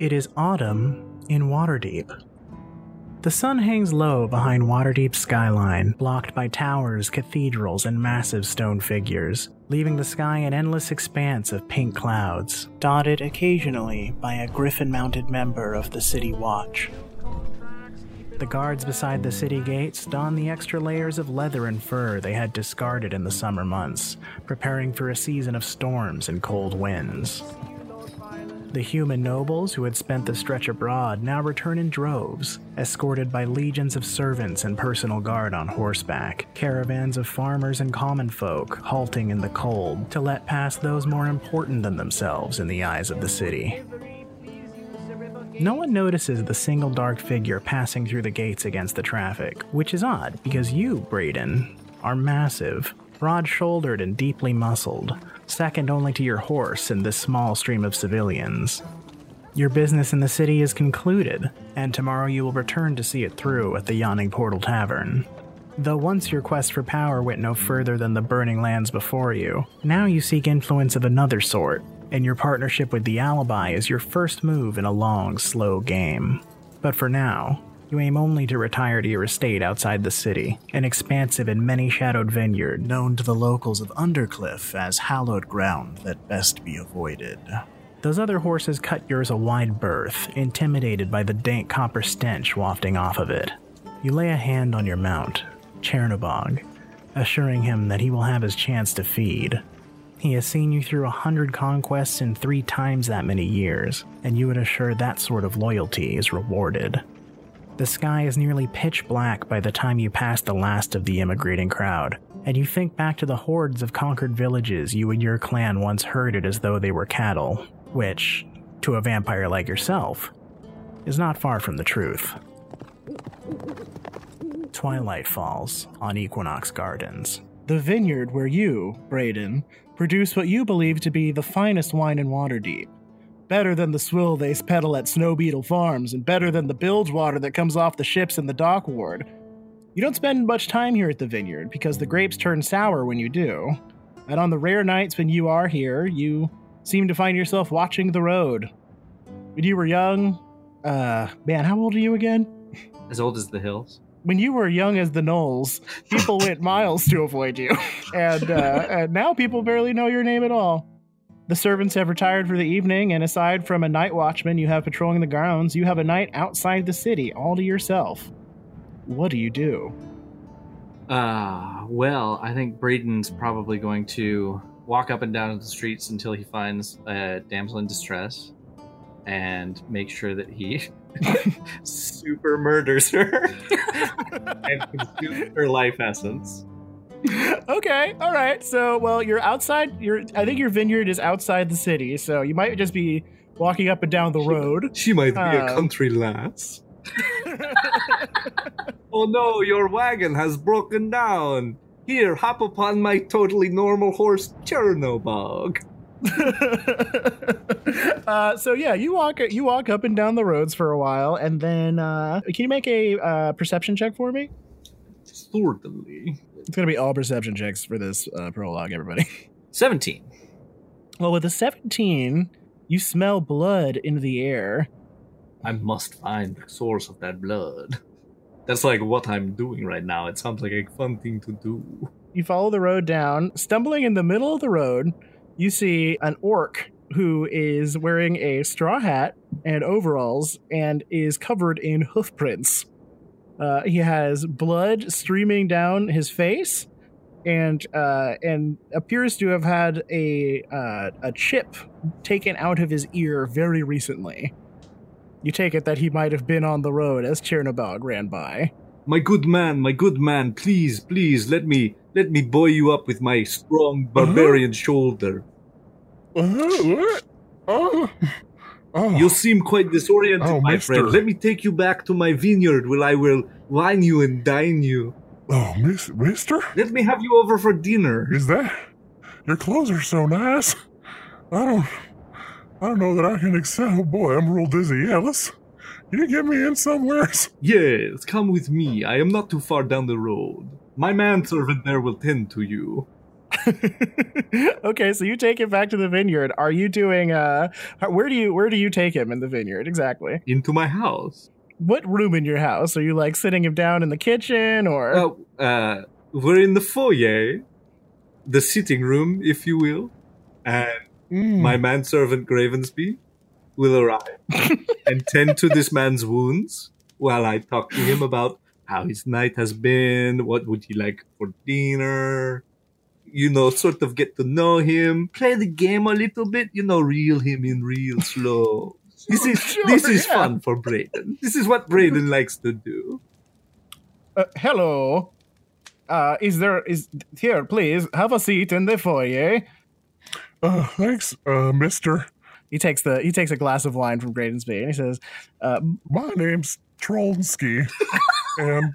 It is autumn in Waterdeep. The sun hangs low behind Waterdeep's skyline, blocked by towers, cathedrals, and massive stone figures, leaving the sky an endless expanse of pink clouds, dotted occasionally by a griffin mounted member of the City Watch. The guards beside the city gates don the extra layers of leather and fur they had discarded in the summer months, preparing for a season of storms and cold winds. The human nobles who had spent the stretch abroad now return in droves, escorted by legions of servants and personal guard on horseback, caravans of farmers and common folk halting in the cold to let pass those more important than themselves in the eyes of the city. No one notices the single dark figure passing through the gates against the traffic, which is odd because you, Braden, are massive, broad shouldered, and deeply muscled, second only to your horse in this small stream of civilians. Your business in the city is concluded, and tomorrow you will return to see it through at the Yawning Portal Tavern. Though once your quest for power went no further than the burning lands before you, now you seek influence of another sort, and your partnership with the Alibi is your first move in a long, slow game. But for now, you aim only to retire to your estate outside the city, an expansive and many shadowed vineyard known to the locals of Undercliff as hallowed ground that best be avoided. Those other horses cut yours a wide berth, intimidated by the dank copper stench wafting off of it. You lay a hand on your mount, Chernobog, assuring him that he will have his chance to feed. He has seen you through a hundred conquests in three times that many years, and you would assure that sort of loyalty is rewarded. The sky is nearly pitch black by the time you pass the last of the immigrating crowd, and you think back to the hordes of conquered villages you and your clan once herded as though they were cattle, which, to a vampire like yourself, is not far from the truth. Twilight falls on Equinox Gardens. The vineyard where you, Braden, produce what you believe to be the finest wine in Waterdeep. Better than the swill they peddle at Snow Beetle Farms, and better than the bilge water that comes off the ships in the dock ward. You don't spend much time here at the vineyard because the grapes turn sour when you do. And on the rare nights when you are here, you seem to find yourself watching the road. When you were young, uh, man, how old are you again? As old as the hills. when you were young as the Knolls, people went miles to avoid you, and, uh, and now people barely know your name at all. The servants have retired for the evening, and aside from a night watchman you have patrolling the grounds, you have a night outside the city all to yourself. What do you do? Uh, well, I think Braden's probably going to walk up and down the streets until he finds a damsel in distress and make sure that he super murders her and consumes her life essence. okay, all right. So, well, you're outside. You're. I think your vineyard is outside the city, so you might just be walking up and down the road. She might be a Um. country lass. oh no, your wagon has broken down. Here, hop upon my totally normal horse, Chernobog. uh, so yeah, you walk you walk up and down the roads for a while, and then uh, can you make a uh, perception check for me? Certainly. It's gonna be all perception checks for this uh, prologue, everybody. 17. Well, with a seventeen, you smell blood in the air. I must find the source of that blood. That's like what I'm doing right now. It sounds like a fun thing to do. You follow the road down, stumbling in the middle of the road. You see an orc who is wearing a straw hat and overalls and is covered in hoof prints. Uh, he has blood streaming down his face, and uh, and appears to have had a uh, a chip taken out of his ear very recently. You take it that he might have been on the road as Chernobog ran by. My good man, my good man, please, please let me let me buoy you up with my strong barbarian shoulder. Uh, oh, oh. You seem quite disoriented, Oh, my mister. friend. Let me take you back to my vineyard where I will wine you and dine you. oh, miss, mister? Let me have you over for dinner. Is that. Your clothes are so nice. I don't. I don't know that I can accept. Oh boy, I'm real dizzy. Yeah, let's. Can you get me in somewhere? Yes, come with me. I am not too far down the road. My manservant there will tend to you. okay, so you take him back to the vineyard. Are you doing uh where do you where do you take him in the vineyard exactly? Into my house. What room in your house? Are you like sitting him down in the kitchen or Oh, uh, we're in the foyer, the sitting room, if you will, and Mm. my manservant Gravensby will arrive and tend to this man's wounds while I talk to him about how his night has been, what would he like for dinner, you know, sort of get to know him, play the game a little bit, you know, reel him in real slow. This is Sure, this is yeah. fun for Braden. This is what Braden likes to do. Uh, hello. Uh, is there is here? Please have a seat in the foyer. Uh, thanks, uh, Mister. He takes the he takes a glass of wine from Gravensby and he says, uh, My name's Trollensky, and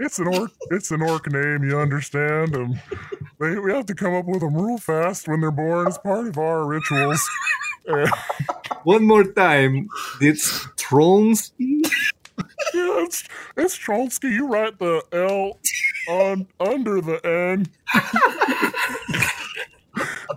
it's an orc. It's an orc name, you understand. And they, we have to come up with them real fast when they're born. It's part of our rituals. And, One more time, it's Tronsky. yeah, it's it's Trollensky. You write the L on under the N,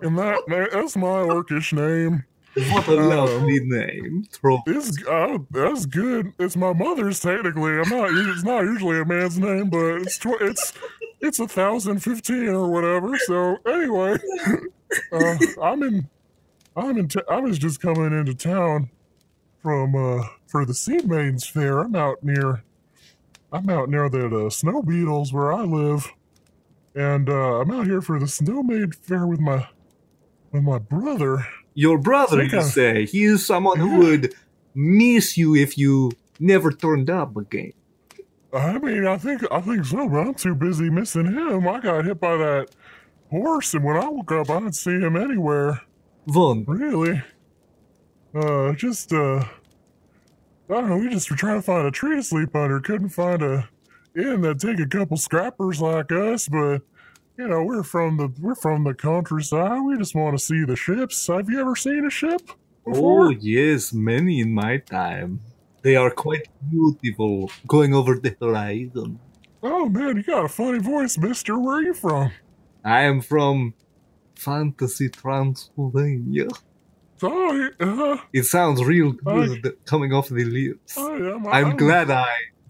and that that's my orcish name. What a lovely name, Tron. It's uh, that's good. It's my mother's technically. I'm not. It's not usually a man's name, but it's tw- it's it's a thousand fifteen or whatever. So anyway, uh, I'm in. I'm in. T- I was just coming into town from uh for the Sea Maidens Fair. I'm out near. I'm out near the uh, Snow Beetles where I live, and uh, I'm out here for the Snow Maid Fair with my with my brother. Your brother, you say, he is someone who would miss you if you never turned up again. I mean, I think I think so, but I'm too busy missing him. I got hit by that horse, and when I woke up, I didn't see him anywhere. Really? Uh, just uh, I don't know. We just were trying to find a tree to sleep under. Couldn't find a inn that'd take a couple scrappers like us, but you know, we're from the we're from the countryside. We just want to see the ships. Have you ever seen a ship before? oh yes, many in my time. They are quite beautiful, going over the horizon. Oh man, you got a funny voice, Mister. Where are you from? I am from Fantasy Transylvania. Sorry, uh, It sounds real Oh. good coming off the lips. oh yeah, my- I'm glad I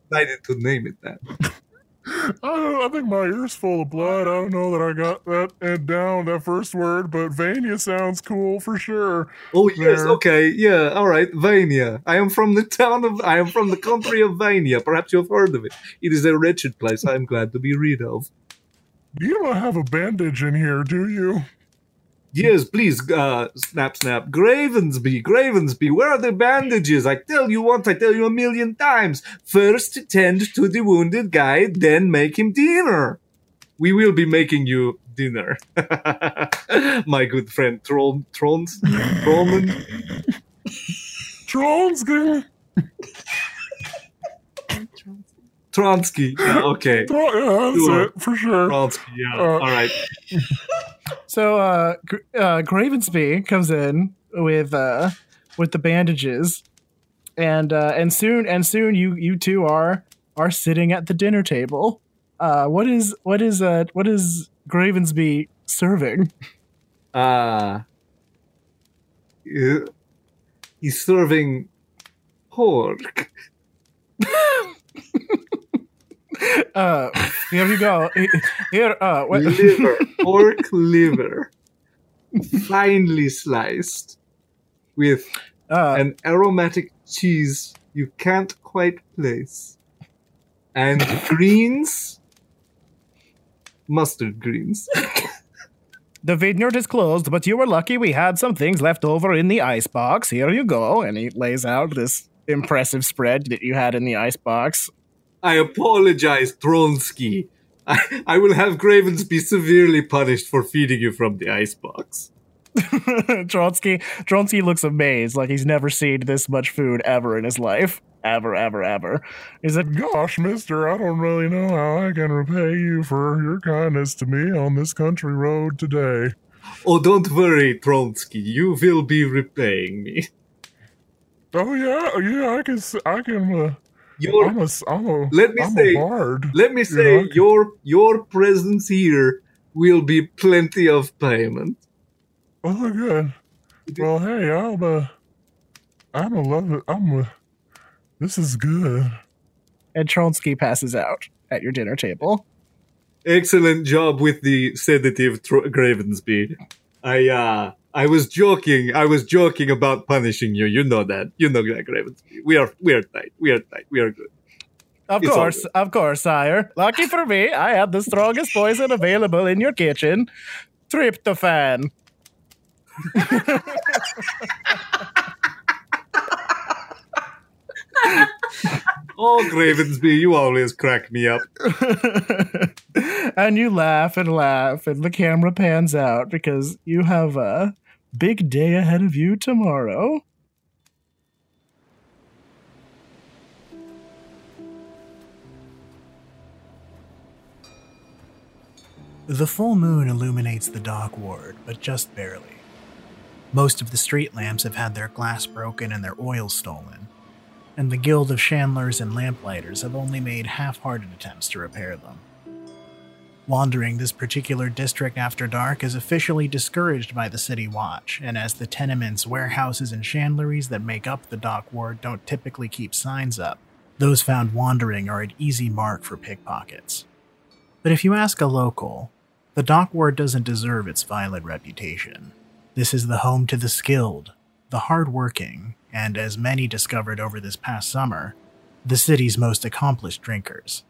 decided to name it that. I, don't, I think my ear's full of blood. I don't know that I got that and down that first word, but Vania sounds cool for sure. Oh yes, There. okay, yeah, all right, Vania. I am from the town of, I am from the country of Vania. Perhaps you've heard of it. It is a wretched place. I am glad to be rid of. You don't have a bandage in here, do you? Yes, please, uh, snap, snap. Gravensby, Gravensby, where are the bandages? I tell you once, I tell you a million times. First, tend to the wounded guy, then make him dinner. We will be making you dinner. My good friend Tron, Trons, Trollman. Tronsky. Tronsky. Yeah, okay. Yeah, that's Sure. it for sure. Tronsky, yeah. Uh, all right. So uh, uh Gravensby comes in with uh with the bandages, and uh, and soon and soon you you two are are sitting at the dinner table. Uh, what is what is uh what is Gravensby serving? Uh, he's serving pork. Uh, here you go. Here, uh, what, liver, pork liver, finely sliced, with uh, an aromatic cheese you can't quite place, and greens, mustard greens. the vineyard is closed, but you were lucky we had some things left over in the icebox. Here you go. And he lays out this impressive spread that you had in the icebox. I apologize, Tronsky. I, I will have Gravensby severely punished for feeding you from the icebox. Tronsky Tronsky looks amazed, like he's never seen this much food ever in his life. Ever, ever, ever. He's like, Gosh, mister, I don't really know how I can repay you for your kindness to me on this country road today. Oh, don't worry, Tronsky. You will be repaying me. Oh yeah, yeah, I can, I can. Uh, Your I'm a, s- I'm a, Let me I'm say- a bard. Let me say Yeah. your your presence here will be plenty of payment. Oh, good. Well, hey, I'm uh, I'm a love it. I'm a, this is good. And Tronsky passes out at your dinner table. Excellent job with the sedative, Tr- Gravensby. I uh, I was joking. I was joking about punishing you. You know that. You know that, Gravensby. We are we are tight. We are tight. We are good. Of It's course, of course, sire. Lucky for me, I have the strongest poison available in your kitchen tryptophan. Oh, Gravensby, you always crack me up. and you laugh and laugh, and the camera pans out because you have a big day ahead of you tomorrow. The full moon illuminates the dock ward, but just barely. Most of the street lamps have had their glass broken and their oil stolen, and the Guild of Chandlers and Lamplighters have only made half hearted attempts to repair them. Wandering this particular district after dark is officially discouraged by the City Watch, and as the tenements, warehouses, and chandleries that make up the dock ward don't typically keep signs up, those found wandering are an easy mark for pickpockets. But if you ask a local, the dock ward doesn't deserve its violent reputation. This is the home to the skilled, the hardworking, and as many discovered over this past summer, the city's most accomplished drinkers.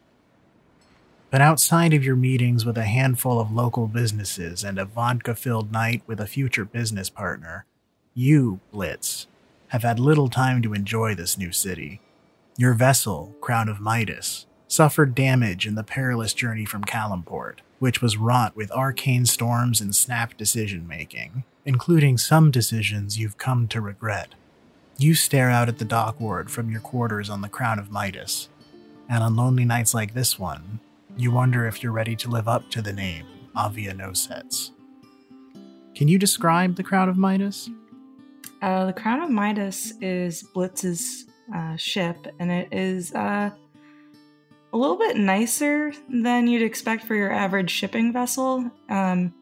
But outside of your meetings with a handful of local businesses and a vodka filled night with a future business partner, you, Blitz, have had little time to enjoy this new city. Your vessel, Crown of Midas, suffered damage in the perilous journey from Calimport, which was wrought with arcane storms and snap decision making, including some decisions you've come to regret. You stare out at the dock ward from your quarters on the Crown of Midas, and on lonely nights like this one, you wonder if you're ready to live up to the name Avianosets. Can you describe the Crown of Midas? Uh, the Crown of Midas is Blitz's uh, ship, and it is uh, a little bit nicer than you'd expect for your average shipping vessel. Um,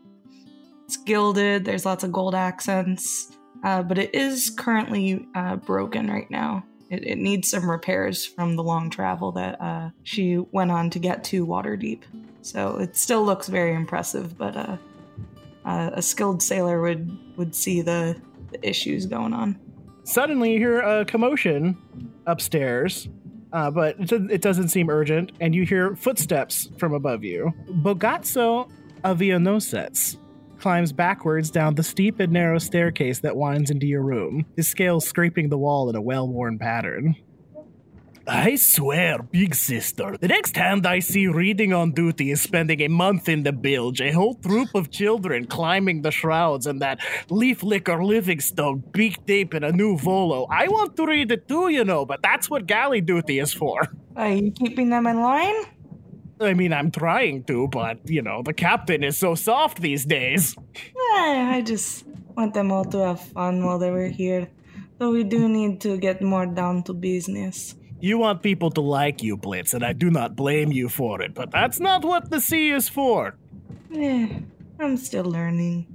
it's gilded, there's lots of gold accents, uh, but it is currently uh, broken right now. It, it needs some repairs from the long travel that uh, she went on to get to Waterdeep. So it still looks very impressive, but uh, uh, a skilled sailor would would see the, the issues going on. Suddenly, you hear a commotion upstairs, uh, but it, doesn't- it doesn't seem urgent, and you hear footsteps from above you. Bogazzo Avianosets climbs backwards down the steep and narrow staircase that winds into your room, his scales scraping the wall in a well worn pattern. I swear, big sister, the next hand I see reading on duty is spending a month in the bilge, a whole troop of children climbing the shrouds, and that leaf licker Livingstone beak deep in a new volo. I want to read it too, you know, but that's what galley duty is for. Are you keeping them in line? I mean, I'm trying to, but, you know, the captain is so soft these days. I just want them all to have fun while they were here. Though we do need to get more down to business. You want people to like you, Blitz, and I do not blame you for it, but that's not what the sea is for. Eh, I'm still learning.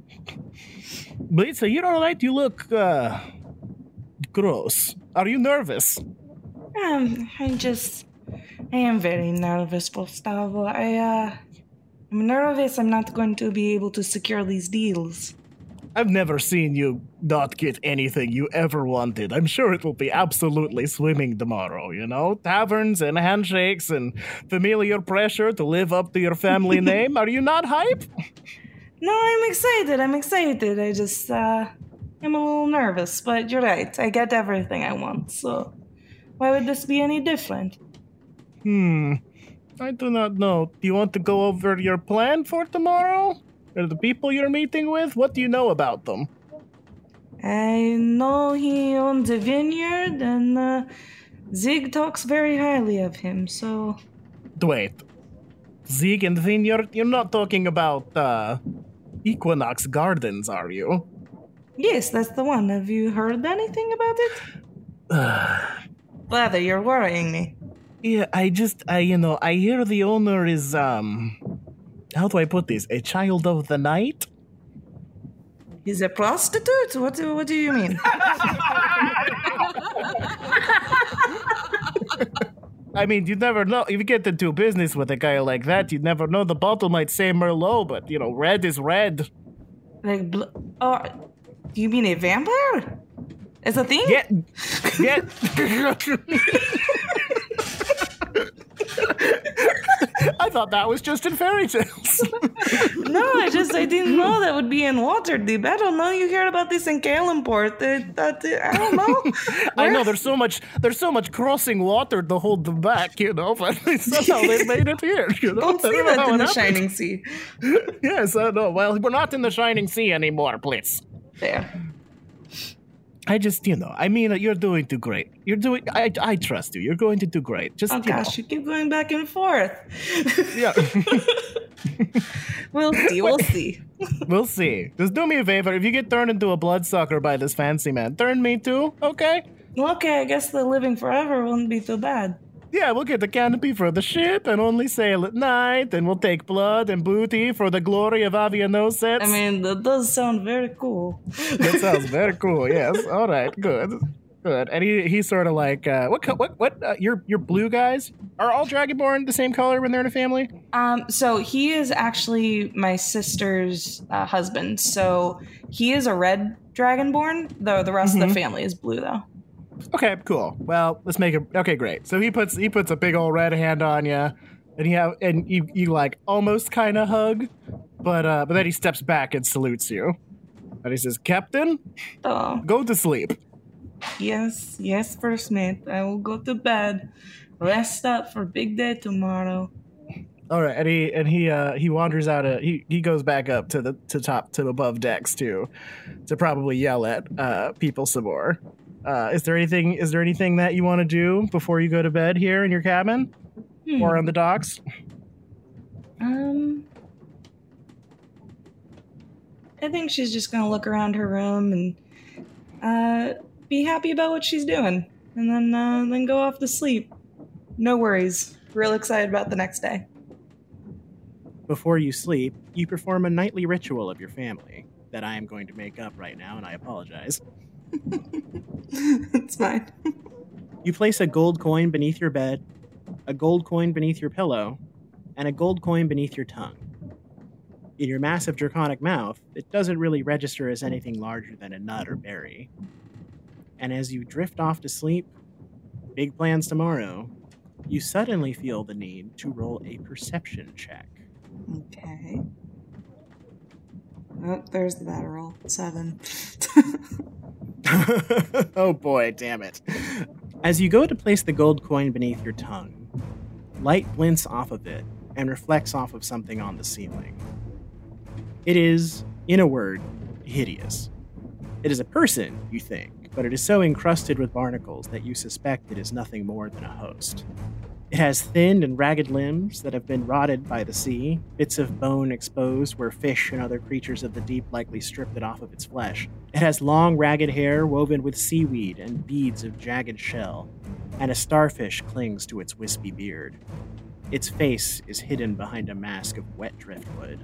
Blitz, are you alright? You look, uh, gross. Are you nervous? Um, I just, I am very nervous, Gustavo. I, uh, I'm nervous I'm not going to be able to secure these deals. I've never seen you not get anything you ever wanted. I'm sure it will be absolutely swimming tomorrow, you know? Taverns and handshakes and familiar pressure to live up to your family name. Are you not hype? No, I'm excited. I'm excited. I just, uh, I'm a little nervous, but you're right. I get everything I want, so why would this be any different? Hmm. I do not know. Do you want to go over your plan for tomorrow? Or the people you're meeting with? What do you know about them? I know he owns a vineyard, and uh, Zig talks very highly of him, so. Wait. Zig and Vineyard? You're not talking about, uh, Equinox Gardens, are you? Yes, that's the one. Have you heard anything about it? Blather, you're worrying me. Yeah, I just, I, you know, I hear the owner is, um, how do I put this? A child of the night? He's a prostitute? What do, what do you mean? I mean, you never know. If you get into business with a guy like that, you never know. The bottle might say Merlot, but you know, red is red. like, bl- oh, you mean a vampire? It's a thing? Get, get. I thought that was just in fairy tales. No, I just I didn't know that would be in Waterdeep. I don't know. You heard about this in Calimport. That, that, I don't know. I know there's so much there's so much crossing water to hold them back, you know, but somehow they made it here. You know? Don't know that in the happened. Shining Sea. Yes, I know. Well, we're not in the Shining Sea anymore, please. There. I just, you know, I mean, you're doing too great. You're doing. I, I trust you. You're going to do great. Just, Oh you gosh, you keep going back and forth. Yeah. We'll see. We'll see. we'll see. Just do me a favor. If you get turned into a bloodsucker by this fancy man, turn me too. Okay. Okay, I guess the living forever wouldn't be so bad. Yeah, we'll get the canopy for the ship and only sail at night, and we'll take blood and booty for the glory of Avianosets. I mean, that does sound very cool. that sounds very cool. Yes. All right. Good. Good. And he he's sort of like uh, what co- what what uh, your your blue guys are all dragonborn the same color when they're in a family. Um, so he is actually my sister's uh, husband. So he is a red dragonborn, though the rest of the family is blue, though. Okay. Cool. Well, let's make it. Okay. Great. So he puts he puts a big old red hand on you, and he have and you you like almost kind of hug, but uh but then he steps back and salutes you, and he says, "Captain, Oh, go to sleep." yes, yes, first mate. I will go to bed, rest up for big day tomorrow. All right, and he and he uh he wanders out of he he goes back up to the to top to above decks too, to probably yell at uh people some more. Uh, is there anything is there anything that you want to do before you go to bed here in your cabin Hmm. or on the docks? Um, I think she's just gonna look around her room and uh, be happy about what she's doing, and then uh, then go off to sleep. No worries. Real excited about the next day. Before you sleep, you perform a nightly ritual of your family that I am going to make up right now, and I apologize. It's fine. You place a gold coin beneath your bed, a gold coin beneath your pillow, and a gold coin beneath your tongue. In your massive draconic mouth, it doesn't really register as anything larger than a nut or berry. And as you drift off to sleep, big plans tomorrow, you suddenly feel the need to roll a perception check. Okay. Oh, there's the battle roll. Seven. oh boy, damn it. As you go to place the gold coin beneath your tongue, light glints off of it and reflects off of something on the ceiling. It is, in a word, hideous. It is a person, you think, but it is so encrusted with barnacles that you suspect it is nothing more than a host. It has thin and ragged limbs that have been rotted by the sea, bits of bone exposed where fish and other creatures of the deep likely stripped it off of its flesh. It has long, ragged hair woven with seaweed and beads of jagged shell, and a starfish clings to its wispy beard. Its face is hidden behind a mask of wet driftwood.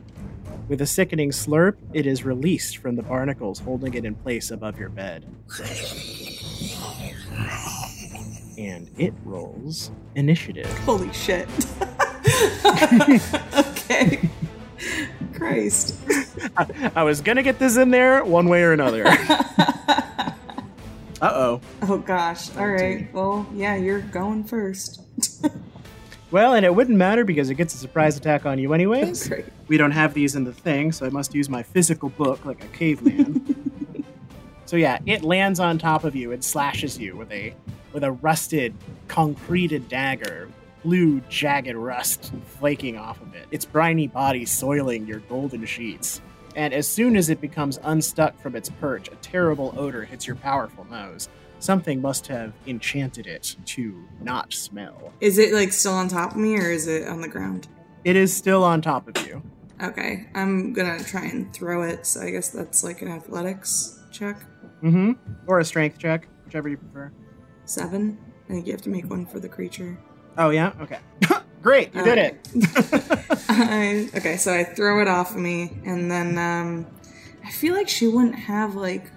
With a sickening slurp, it is released from the barnacles holding it in place above your bed. And it rolls initiative. Holy shit. okay. Christ. I was gonna get this in there one way or another. uh oh. Oh gosh. All right. Well, yeah, you're going first. Well, and it wouldn't matter because it gets a surprise attack on you anyways. Great. We don't have these in the thing, so I must use my physical book like a caveman. so yeah, it lands on top of you and slashes you with a with a rusted, concreted dagger, blue jagged rust flaking off of it. Its briny body soiling your golden sheets. And as soon as it becomes unstuck from its perch, a terrible odor hits your powerful nose. Something must have enchanted it to not smell. Is it like still on top of me or is it on the ground? It is still on top of you. Okay. I'm gonna try and throw it, so I guess that's like an athletics check. Mm-hmm. Or a strength check, whichever you prefer. Seven. I think you have to make one for the creature. Oh yeah? Okay. Great, you did it. I, okay, so I throw it off of me, and then um, I feel like she wouldn't have like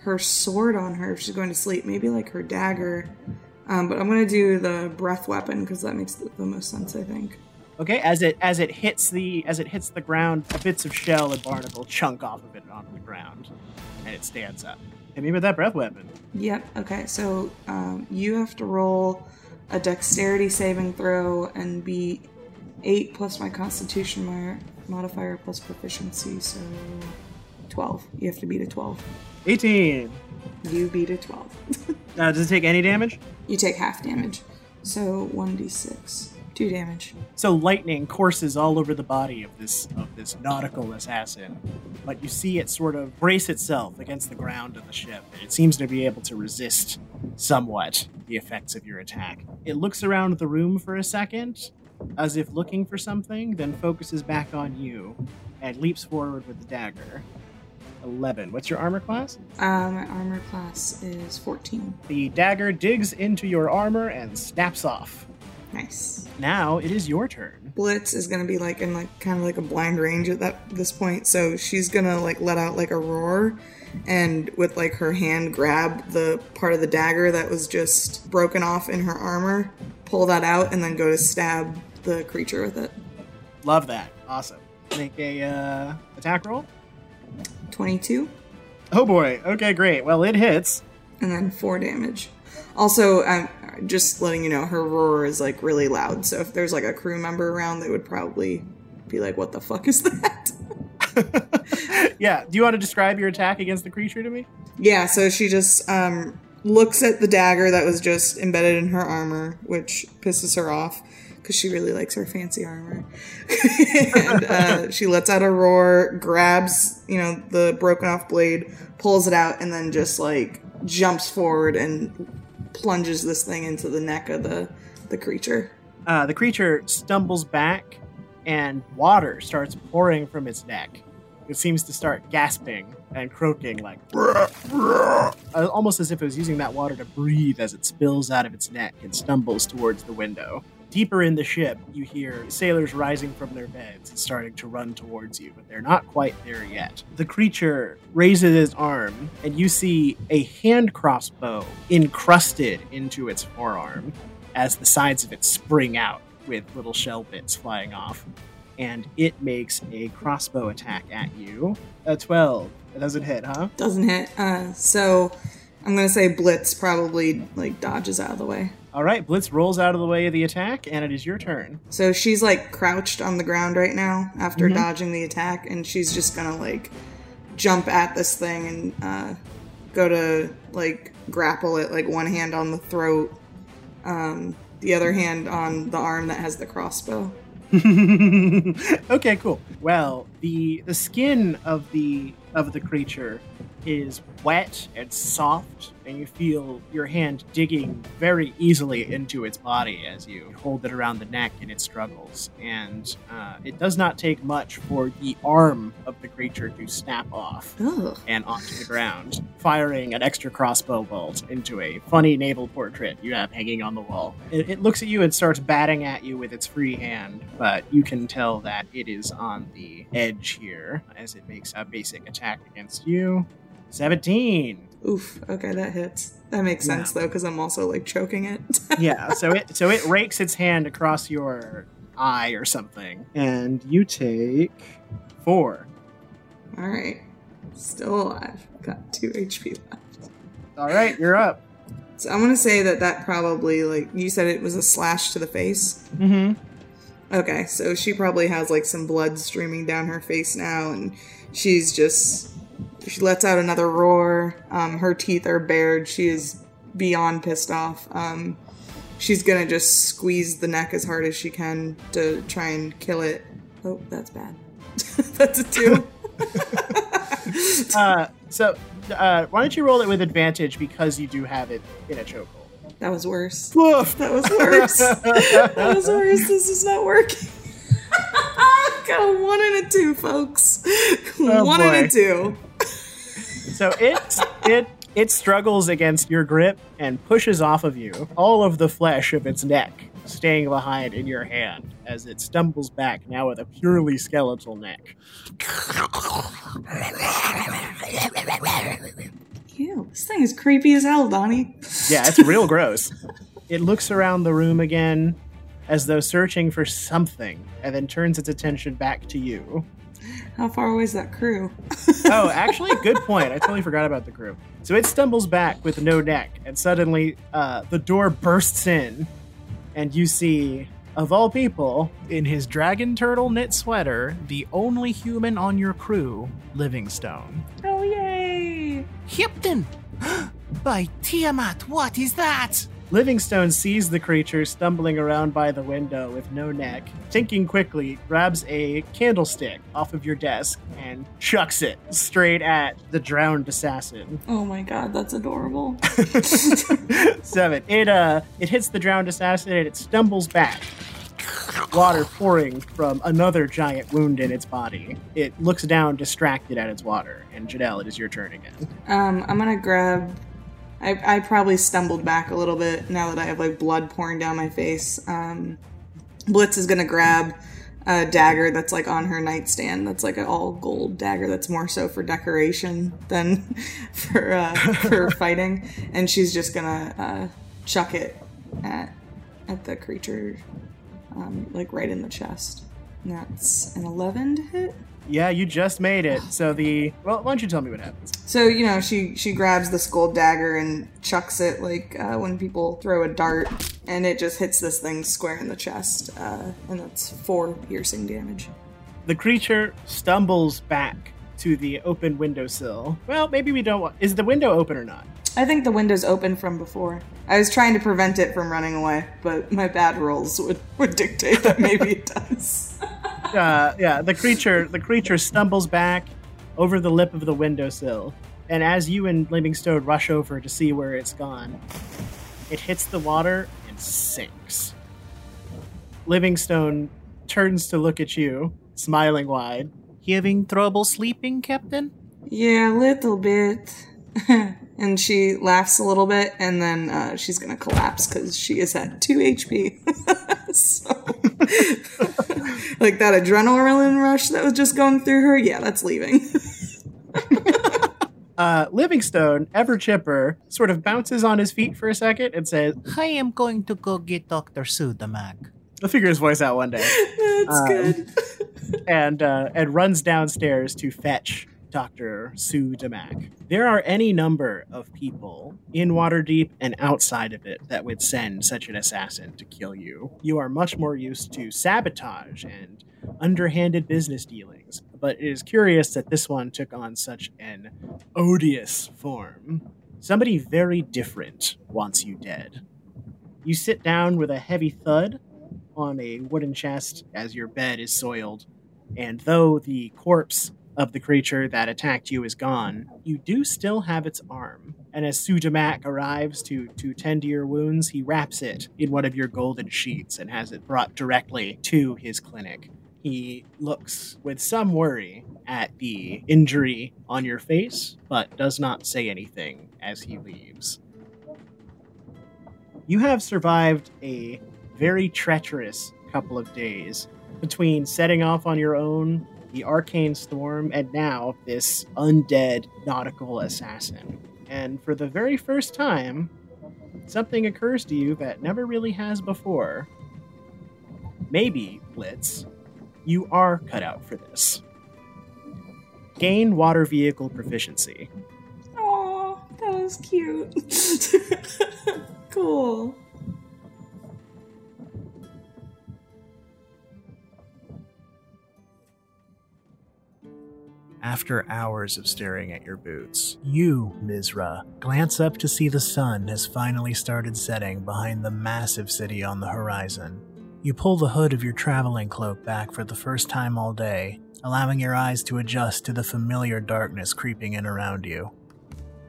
her sword on her if she's going to sleep. Maybe like her dagger. Um, but I'm gonna do the breath weapon because that makes the, the most sense, I think. Okay, as it as it hits the as it hits the ground, bits of shell and barnacle chunk off of it onto the ground, and it stands up. Hit me with that breath weapon. Yep. Okay, so um, you have to roll a dexterity saving throw and be eight plus my Constitution mo- modifier plus proficiency, so twelve. You have to beat a twelve. 18. You beat a twelve. Uh, does it take any damage? You take half damage. So 1d6. 2 damage. So lightning courses all over the body of this of this nautical assassin, but you see it sort of brace itself against the ground of the ship. It seems to be able to resist somewhat the effects of your attack. It looks around the room for a second, as if looking for something, then focuses back on you and leaps forward with the dagger. Eleven. What's your armor class? Uh, my armor class is 14. The dagger digs into your armor and snaps off. Nice. Now it is your turn. Blitz is gonna be like in like kind of like a blind range at that this point, so she's gonna like let out like a roar, and with like her hand grab the part of the dagger that was just broken off in her armor, pull that out, and then go to stab the creature with it. Love that. Awesome. Make a uh, attack roll. 22, Oh boy. Okay, great. Well, it hits. and then four damage. Also, I'm just letting you know her roar is like really loud, so if there's like a crew member around, they would probably be like, "What the fuck is that?" yeah. Do you want to describe your attack against the creature to me? Yeah, so she just um, looks at the dagger that was just embedded in her armor, which pisses her off because she really likes her fancy armor. and uh, she lets out a roar, grabs, you know, the broken off blade, pulls it out, and then just like jumps forward and plunges this thing into the neck of the the creature. Uh, the creature stumbles back, and water starts pouring from its neck. It seems to start gasping and croaking like uh, almost as if it was using that water to breathe as it spills out of its neck and stumbles towards the window. Deeper in the ship, you hear sailors rising from their beds and starting to run towards you, but they're not quite there yet. The creature raises its arm, and you see a hand crossbow encrusted into its forearm as the sides of it spring out with little shell bits flying off. And it makes a crossbow attack at you. A 12. It doesn't hit, huh? Doesn't hit. Uh, so I'm gonna say Blitz probably like dodges out of the way. All right, Blitz rolls out of the way of the attack, and it is your turn. So she's like crouched on the ground right now after Mhm. dodging the attack, and she's just gonna like jump at this thing and uh, go to like grapple it, like one hand on the throat, um, the other hand on the arm that has the crossbow. okay, cool. Well, the the skin of the of the creature is wet and soft, and you feel your hand digging very easily into its body as you hold it around the neck in its struggles. And uh, it does not take much for the arm of the creature to snap off Ugh. and onto the ground, firing an extra crossbow bolt into a funny naval portrait you have hanging on the wall. It, it looks at you and starts batting at you with its free hand, but you can tell that it is on the edge here as it makes a basic attack against you. 17. Oof. Okay, that hits. That makes sense though, because I'm also like choking it. Yeah, so it so it rakes its hand across your eye or something, and you take four. All right, still alive. Got two HP left. All right, you're up. So I'm gonna say that that probably like you said it was a slash to the face. Mm-hmm. Okay, so she probably has like some blood streaming down her face now, and she's just she lets out another roar. Um, her teeth are bared. She is beyond pissed off. Um, she's gonna just squeeze the neck as hard as she can to try and kill it. Oh, that's bad. that's a two. Uh, so, uh, why don't you roll it with advantage because you do have it in a chokehold? that was worse. Woof. That was worse. that was worse. This is not working. Got a one and a two, folks. Oh, one and a two. So it it it struggles against your grip and pushes off of you. All of the flesh of its neck staying behind in your hand as it stumbles back now with a purely skeletal neck. Ew, this thing is creepy as hell, Donnie. Yeah, it's real gross. It looks around the room again as though searching for something and then turns its attention back to you. How far away is that crew? Oh, actually, good point. I totally forgot about the crew. So it stumbles back with no neck, and suddenly uh, the door bursts in, and you see, of all people, In his dragon turtle knit sweater, the only human on your crew, Livingstone. Oh, yay! Hypton! By Tiamat, what is that? Livingstone sees the creature stumbling around by the window with no neck. Thinking quickly, grabs a candlestick off of your desk and chucks it straight at the drowned assassin. Oh my god, that's adorable. Seven. It uh, it hits the drowned assassin and it stumbles back. Water pouring from another giant wound in its body. It looks down, distracted at its water. And Janelle, it is your turn again. Um, I'm gonna grab. I, I probably stumbled back a little bit now that I have like blood pouring down my face. Um, Blitz is gonna grab a dagger that's like on her nightstand. That's like an all gold dagger. That's more so for decoration than for uh, for fighting. And she's just gonna uh, chuck it at at the creature, um, like right in the chest. And that's an 11 to hit. Yeah, you just made it. So the well, why don't you tell me what happens? So you know, she she grabs this gold dagger and chucks it like uh, when people throw a dart, and it just hits this thing square in the chest, uh, and that's four piercing damage. The creature stumbles back to the open windowsill. Well, maybe we don't want. Is the window open or not? I think the window's open from before. I was trying to prevent it from running away, but my bad rolls would, would dictate that maybe it does. uh, yeah, the creature the creature stumbles back over the lip of the windowsill, and as you and Livingstone rush over to see where it's gone, it hits the water and sinks. Livingstone turns to look at you, smiling wide. Having trouble sleeping, Captain? yeah, a little bit. and she laughs a little bit, and then uh, she's gonna collapse because she is at two HP. so, like that adrenaline rush that was just going through her, yeah, that's leaving. Uh, Livingstone, ever chipper, sort of bounces on his feet for a second and says, I am going to go get Dr. Sudamak. "I'll figure his voice out one day." that's Um, good. and uh, and runs downstairs to fetch Dr. Sudamak. There are any number of people in Waterdeep and outside of it that would send such an assassin to kill you. You are much more used to sabotage and underhanded business dealings, but it is curious that this one took on such an odious form. Somebody very different wants you dead. You sit down with a heavy thud on a wooden chest as your bed is soiled and though the corpse of the creature that attacked you is gone, you do still have its arm. And as Sujamak arrives to, to tend to your wounds, he wraps it in one of your golden sheets and has it brought directly to his clinic. He looks with some worry at the injury on your face, but does not say anything as he leaves. You have survived a very treacherous couple of days between setting off on your own, the arcane storm, and now this undead nautical assassin. And for the very first time, something occurs to you that never really has before. Maybe, Blitz, you are cut out for this. Gain water vehicle proficiency. Aw, that was cute. cool. After hours of staring at your boots, you, Mizra, glance up to see the sun has finally started setting behind the massive city on the horizon. You pull the hood of your traveling cloak back for the first time all day, allowing your eyes to adjust to the familiar darkness creeping in around you.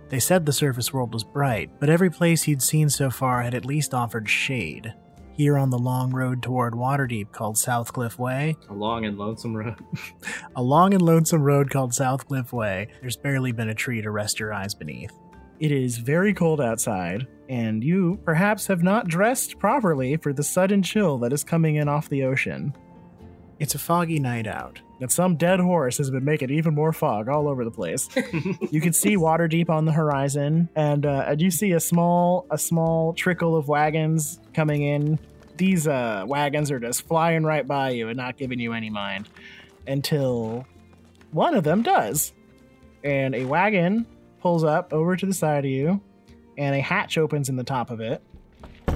They said the surface world was bright, but every place you'd seen so far had at least offered shade. Here on the long road toward Waterdeep called Southcliff Way, A long and lonesome road. a long and lonesome road called Southcliff Way, there's barely been a tree to rest your eyes beneath. It is very cold outside, and you perhaps have not dressed properly for the sudden chill that is coming in off the ocean. It's a foggy night out, and some dead horse has been making even more fog all over the place. you can see Waterdeep on the horizon, and uh, and you see a small a small trickle of wagons coming in. These uh, wagons are just flying right by you and not giving you any mind until one of them does, and a wagon pulls up over to the side of you, and a hatch opens in the top of it,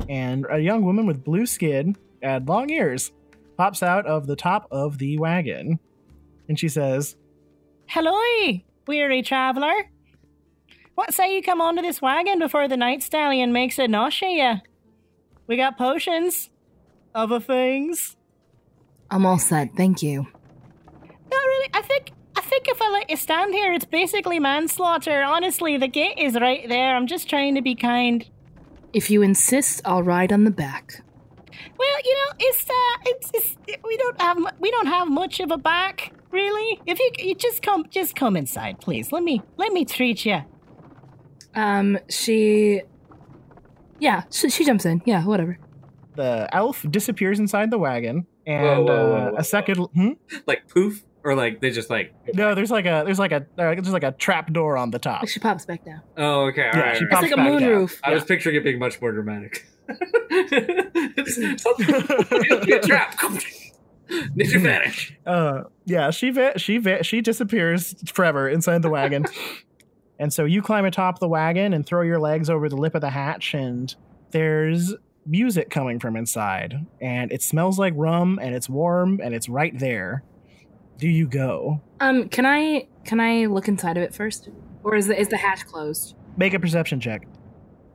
and a young woman with blue skin and long ears pops out of the top of the wagon, and she says, Hello, weary traveller. What say you come onto this wagon before the night stallion makes a you? We got potions. Other things. I'm all set, thank you. Not really, I think I think if I let you stand here, it's basically manslaughter. Honestly, the gate is right there. I'm just trying to be kind. If you insist, I'll ride on the back. Well, you know, it's uh, it's, it's we don't have we don't have much of a back, really. If you you just come just come inside, please. Let me let me treat you. Um, she. Yeah, she, she jumps in. Yeah, whatever. the elf disappears inside the wagon, and Whoa, whoa, whoa, uh, whoa, a second. Hmm? like poof, or like they just like. No, there's like a there's like a uh, there's like a trap door on the top. She pops back down. Oh, okay. All Yeah, right. she all right. It's pops like a back down. moonroof. I was picturing it being much more dramatic. It's- Trap. Ninja vanish. Uh, yeah, she va- she va- she disappears forever inside the wagon, and so you climb atop the wagon and throw your legs over the lip of the hatch, and there's music coming from inside, and it smells like rum, and it's warm, and it's right there. Do you go? Um, can I can I look inside of it first, or is the is the hatch closed? Make a perception check.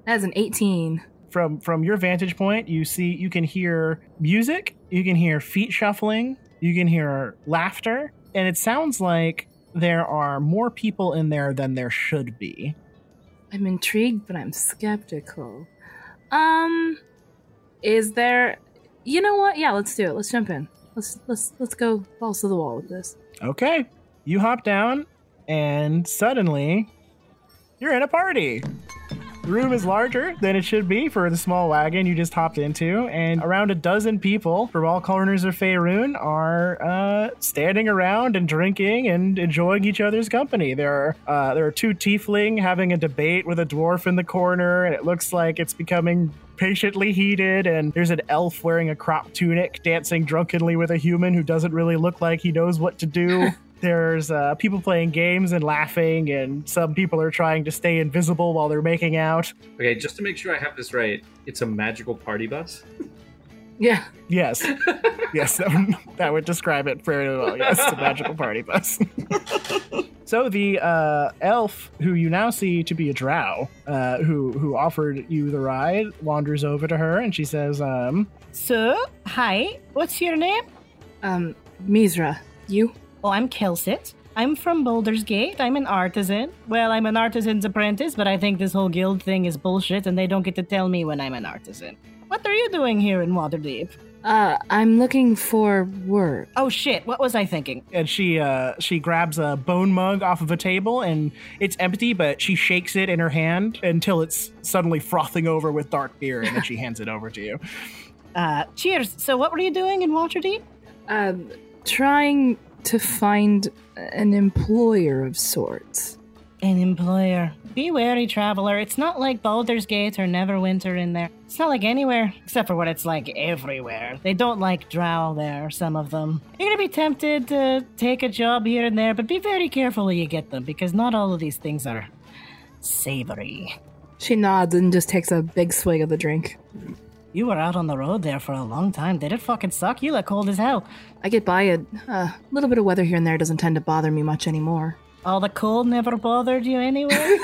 That is an 18. From from your vantage point, you see you can hear music, you can hear feet shuffling, you can hear laughter, and it sounds like there are more people in there than there should be. I'm intrigued, but I'm skeptical. Um, is there? You know what? Yeah, let's do it. Let's jump in. Let's let's let's go balls to the wall with this. Okay. You hop down, and suddenly you're in a party. The room is larger than it should be for the small wagon you just hopped into, and around a dozen people from all corners of Faerun are uh, standing around and drinking and enjoying each other's company. There are uh, there are two tiefling having a debate with a dwarf in the corner, and it looks like it's becoming patiently heated and there's an elf wearing a crop tunic dancing drunkenly with a human who doesn't really look like he knows what to do there's uh, people playing games and laughing and some people are trying to stay invisible while they're making out Okay, just to make sure I have this right, it's a magical party bus. Yeah. yes yes that would, that would describe it very well yes it's a magical party bus so the uh, elf who you now see to be a drow uh, who who offered you the ride wanders over to her and she says um So, hi. What's your name? Um, Misra, you? Oh, I'm Kelsit. I'm from Baldur's Gate. I'm an artisan. Well, I'm an artisan's apprentice, but I think this whole guild thing is bullshit, and they don't get to tell me when I'm an artisan. What are you doing here in Waterdeep? Uh, I'm looking for work. Oh shit! What was I thinking? and she uh she grabs a bone mug off of a table and it's empty but she shakes it in her hand until it's suddenly frothing over with dark beer and then she hands it over to you Uh, cheers. So, what were you doing in Waterdeep? Um, trying to find an employer of sorts. An employer. Be wary, traveler. It's not like Baldur's Gate or Neverwinter in there. It's not like anywhere, except for what it's like everywhere. They don't like drow there, some of them. You're gonna be tempted to take a job here and there, but be very careful when you get them, because not all of these things are savory. She nods and just takes a big swig of the drink. You were out on the road there for a long time. Did it fucking suck? You look cold as hell. I get by it. A little bit of weather here and there doesn't tend to bother me much anymore. All the cold never bothered you anyway?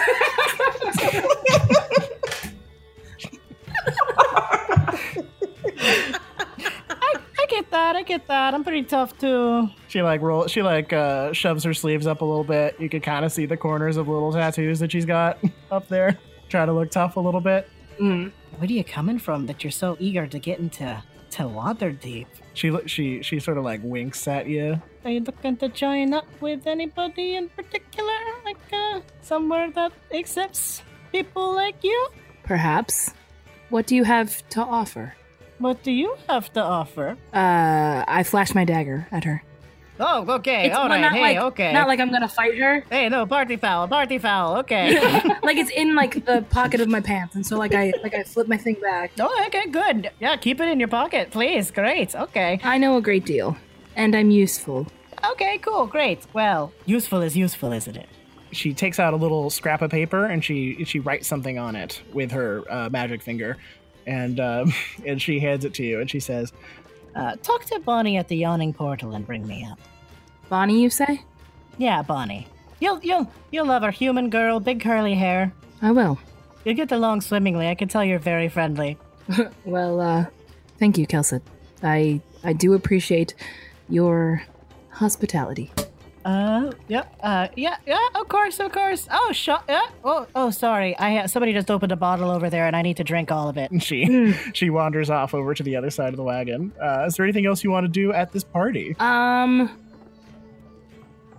I, I get that. I get that. I'm pretty tough too. she like roll she like uh shoves her sleeves up a little bit you can kind of see the corners of little tattoos that she's got up there Try to look tough a little bit Mm. Where are you coming from that you're so eager to get into to Waterdeep? she she she sort of like winks at you Are you looking to join up with anybody in particular? Like uh, somewhere that accepts people like you? Perhaps. What do you have to offer? What do you have to offer? Uh, I flash my dagger at her. Oh, okay, It's all well, right, not hey, like, okay. Not like I'm gonna fight her. hey, no, party foul, party foul, okay. like it's in like the pocket of my pants, and so like I like I flip my thing back. oh, okay, good. Yeah, keep it in your pocket, please. Great, okay. I know a great deal, and I'm useful. Okay, cool, great. Well, useful is useful, isn't it? She takes out a little scrap of paper and she she writes something on it with her uh, magic finger, and um, and she hands it to you and she says, Uh, talk to Bonnie at the yawning portal and bring me up. Bonnie, you say? Yeah, Bonnie. You'll you'll you'll love her. Human girl, big curly hair. I will. You'll get along swimmingly. I can tell you're very friendly. Well, uh, thank you, Kelsit. I I do appreciate your hospitality. Uh, yeah, uh, yeah, yeah. Of course, of course. Oh, shot. Yeah. Oh, oh, sorry. I ha- somebody just opened a bottle over there, and I need to drink all of it. and she Hmm. she wanders off over to the other side of the wagon. Uh, is there anything else you want to do at this party? Um.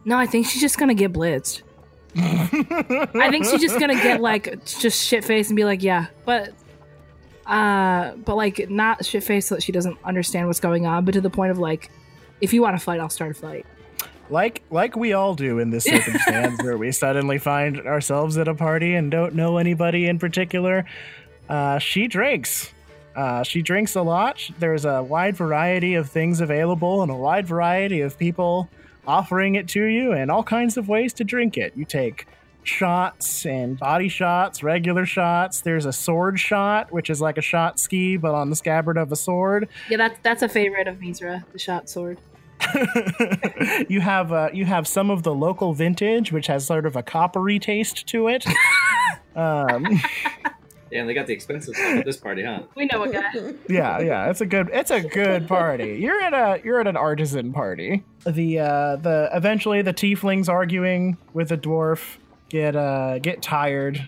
No, I think she's just gonna get blitzed. I think she's just gonna get like just shit faced and be like, yeah, but uh, but like not shit faced so that she doesn't understand what's going on, but to the point of like, if you want to fight, I'll start a fight. like like we all do in this circumstance where we suddenly find ourselves at a party and don't know anybody in particular uh, she drinks uh, she drinks a lot there's a wide variety of things available and a wide variety of people offering it to you and all kinds of ways to drink it you take shots and body shots regular shots there's a sword shot which is like a shot ski but on the scabbard of a sword Yeah, that's that's a favorite of Misra, the shot sword. you have uh, you have some of the local vintage, which has sort of a coppery taste to it. um, Damn, they got the expensive stuff at this party, huh? We know a guy. yeah, yeah, it's a good it's a good party. You're at a you're at an artisan party. The uh, the eventually the tieflings arguing with the dwarf get uh, get tired,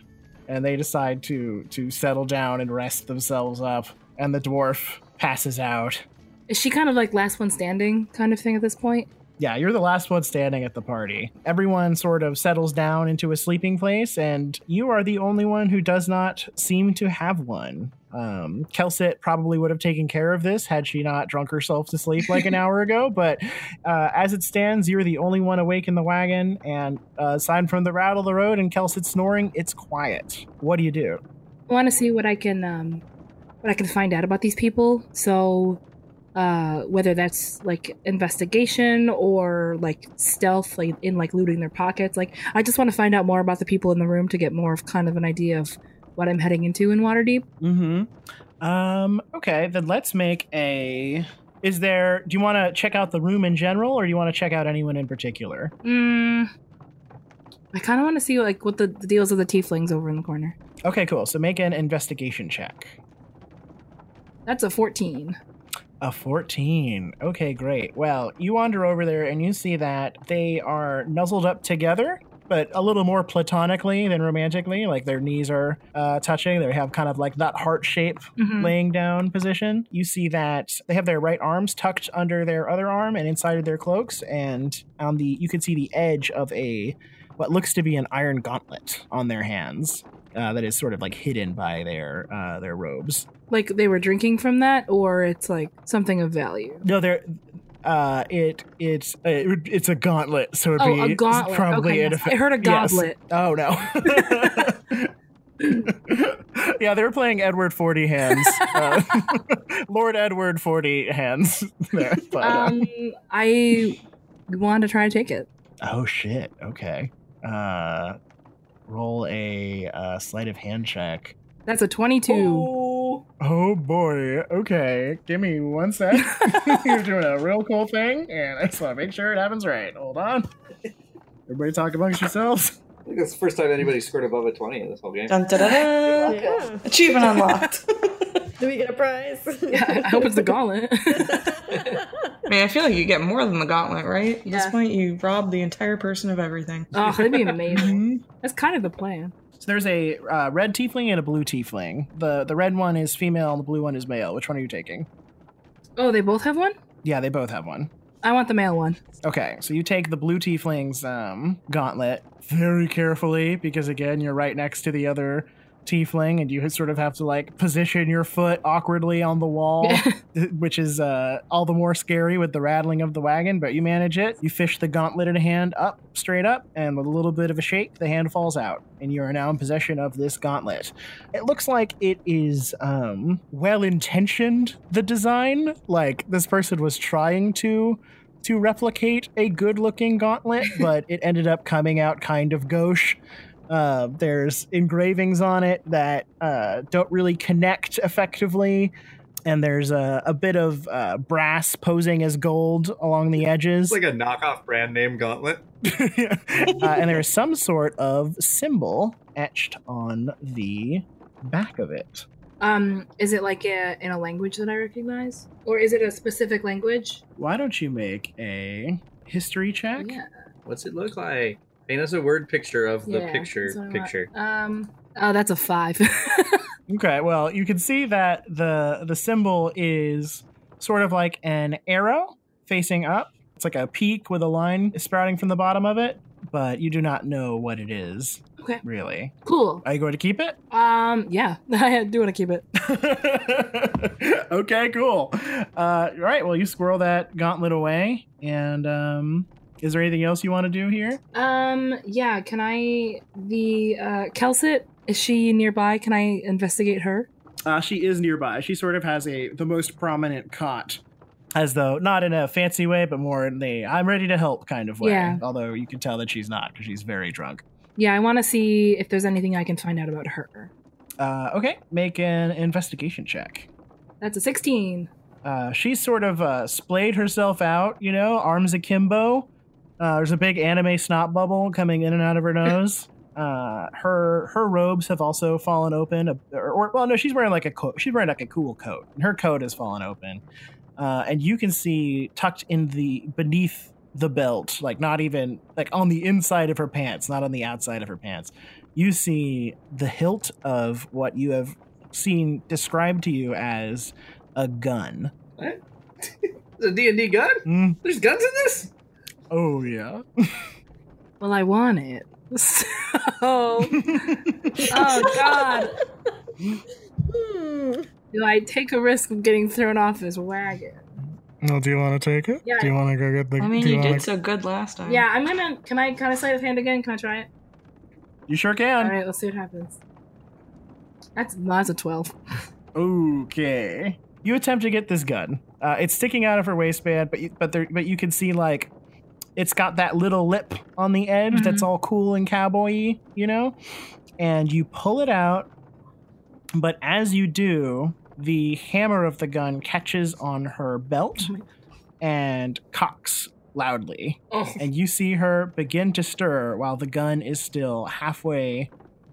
and they decide to to settle down and rest themselves up. And the dwarf passes out. Is she kind of like last one standing kind of thing at this point? Yeah, you're the last one standing at the party. Everyone sort of settles down into a sleeping place, and you are the only one who does not seem to have one. Um, Kelsit probably would have taken care of this had she not drunk herself to sleep like an hour ago, but uh, as it stands, you're the only one awake in the wagon, and uh, aside from the rattle of the road and Kelsit snoring, it's quiet. What do you do? I want to see what I can um what I can find out about these people. So uh whether that's like investigation or like stealth like in like looting their pockets like i just want to find out more about the people in the room to get more of kind of an idea of what i'm heading into in waterdeep Mm-hmm. Um, okay, then let's make a. Is there. Do you want to check out the room in general, or do you want to check out anyone in particular? mm, i kind of want to see like what the, the deals of the tieflings over in the corner Okay, cool. So make an investigation check. that's a 14 A 14. Okay, great. Well, you wander over there and you see that they are nuzzled up together, but a little more platonically than romantically. Like their knees are uh, touching. They have kind of like that heart shape Mhm. laying down position. You see that they have their right arms tucked under their other arm and inside of their cloaks, and on the you can see the edge of a what looks to be an iron gauntlet on their hands. Uh, that is sort of like hidden by their uh, their robes. like they were drinking from that or it's like something of value No, they're uh it it's uh, it, it's a gauntlet, so it'd oh be a gauntlet probably okay, yes. i heard a Yes. Oh no. yeah, they were playing Edward Forty hands, uh, Lord Edward Forty hands. there, but, uh, um i want to try to take it oh shit. Okay. Uh, roll a uh, sleight of hand check. That's a 22. Oh, oh boy. Okay. Give me one sec. You're doing a real cool thing, and I just want to make sure it happens right. Hold on. Everybody talk amongst yourselves. I think that's the first time anybody scored above a 20 in this whole game. Dun, da, da, da. Yeah. Achievement unlocked. Do we get a prize? Yeah, I hope it's the gauntlet. I mean, I feel like you get more than the gauntlet, right? At this point, you rob the entire person of everything. oh, that'd be amazing. Mhm. That's kind of the plan. So there's a uh, red tiefling and a blue tiefling. The the red one is female, and the blue one is male. Which one are you taking? Oh, they both have one? Yeah, they both have one. I want the male one. Okay, so you take the blue tiefling's um, gauntlet very carefully because again, you're right next to the other tiefling, and you sort of have to like position your foot awkwardly on the wall, which is uh, all the more scary with the rattling of the wagon. But you manage it. You fish the gauntlet in a hand up, straight up, and with a little bit of a shake, the hand falls out, and you are now in possession of this gauntlet. It looks like it is um, well intentioned. The design, like this person was trying to to replicate a good looking gauntlet, but it ended up coming out kind of gauche. Uh, there's engravings on it that uh, don't really connect effectively, and there's a, a bit of uh, brass posing as gold along the edges. It's like a knockoff brand name gauntlet. uh, and there's some sort of symbol etched on the back of it. Um, is it like a, in a language that I recognize, or is it a specific language? Why don't you make a history check? Yeah. What's it look like? Paint us a word picture of the Yeah, picture that's what I want. picture. Um. Oh, that's a five. Okay, well, you can see that the the symbol is sort of like an arrow facing up. It's like a peak with a line sprouting from the bottom of it, but you do not know what it is. Okay. Really. cool. Are you going to keep it? Um. Yeah, I do want to keep it. okay, cool. Uh, all right, well, you squirrel that gauntlet away. And um, is there anything else you want to do here? Um. Yeah. Can I the uh Kelsit? Is she nearby? Can I investigate her? Uh, she is nearby. She sort of has a the most prominent cot, as though not in a fancy way, but more in the "I'm ready to help" kind of way. Yeah. Although you can tell that she's not because she's very drunk. Yeah, I want to see if there's anything I can find out about her. Uh, okay, make an investigation check. That's a sixteen. Uh, she's sort of uh, splayed herself out, you know, arms akimbo. Uh, there's a big anime snot bubble coming in and out of her nose. Uh, her her robes have also fallen open, uh, or, or well, no, she's wearing like a coat. She's wearing like a cool coat. and Her coat has fallen open, uh, and you can see tucked in the beneath the belt, like not even like on the inside of her pants, not on the outside of her pants. You see the hilt of what you have seen described to you as a gun. What? the D and D gun? Mm. There's guns in this? Oh yeah. Well, I want it. So, oh god, Hmm. do I take a risk of getting thrown off this wagon? No, do you want to take it? Yeah. Do you want to go get the? I mean, do you wanna- did so good last time. Yeah, I'm gonna. Can I? Can I sleight of hand again? Can I try it? You sure can. All right, let's see what happens. That's no, that's a twelve. Okay. You attempt to get this gun. Uh, it's sticking out of her waistband, but you, but there, but you can see like it's got that little lip on the edge that's mm-hmm. all cool and cowboy you know. And you pull it out, but as you do, the hammer of the gun catches on her belt oh and cocks loudly. Oh. and you see her begin to stir while the gun is still halfway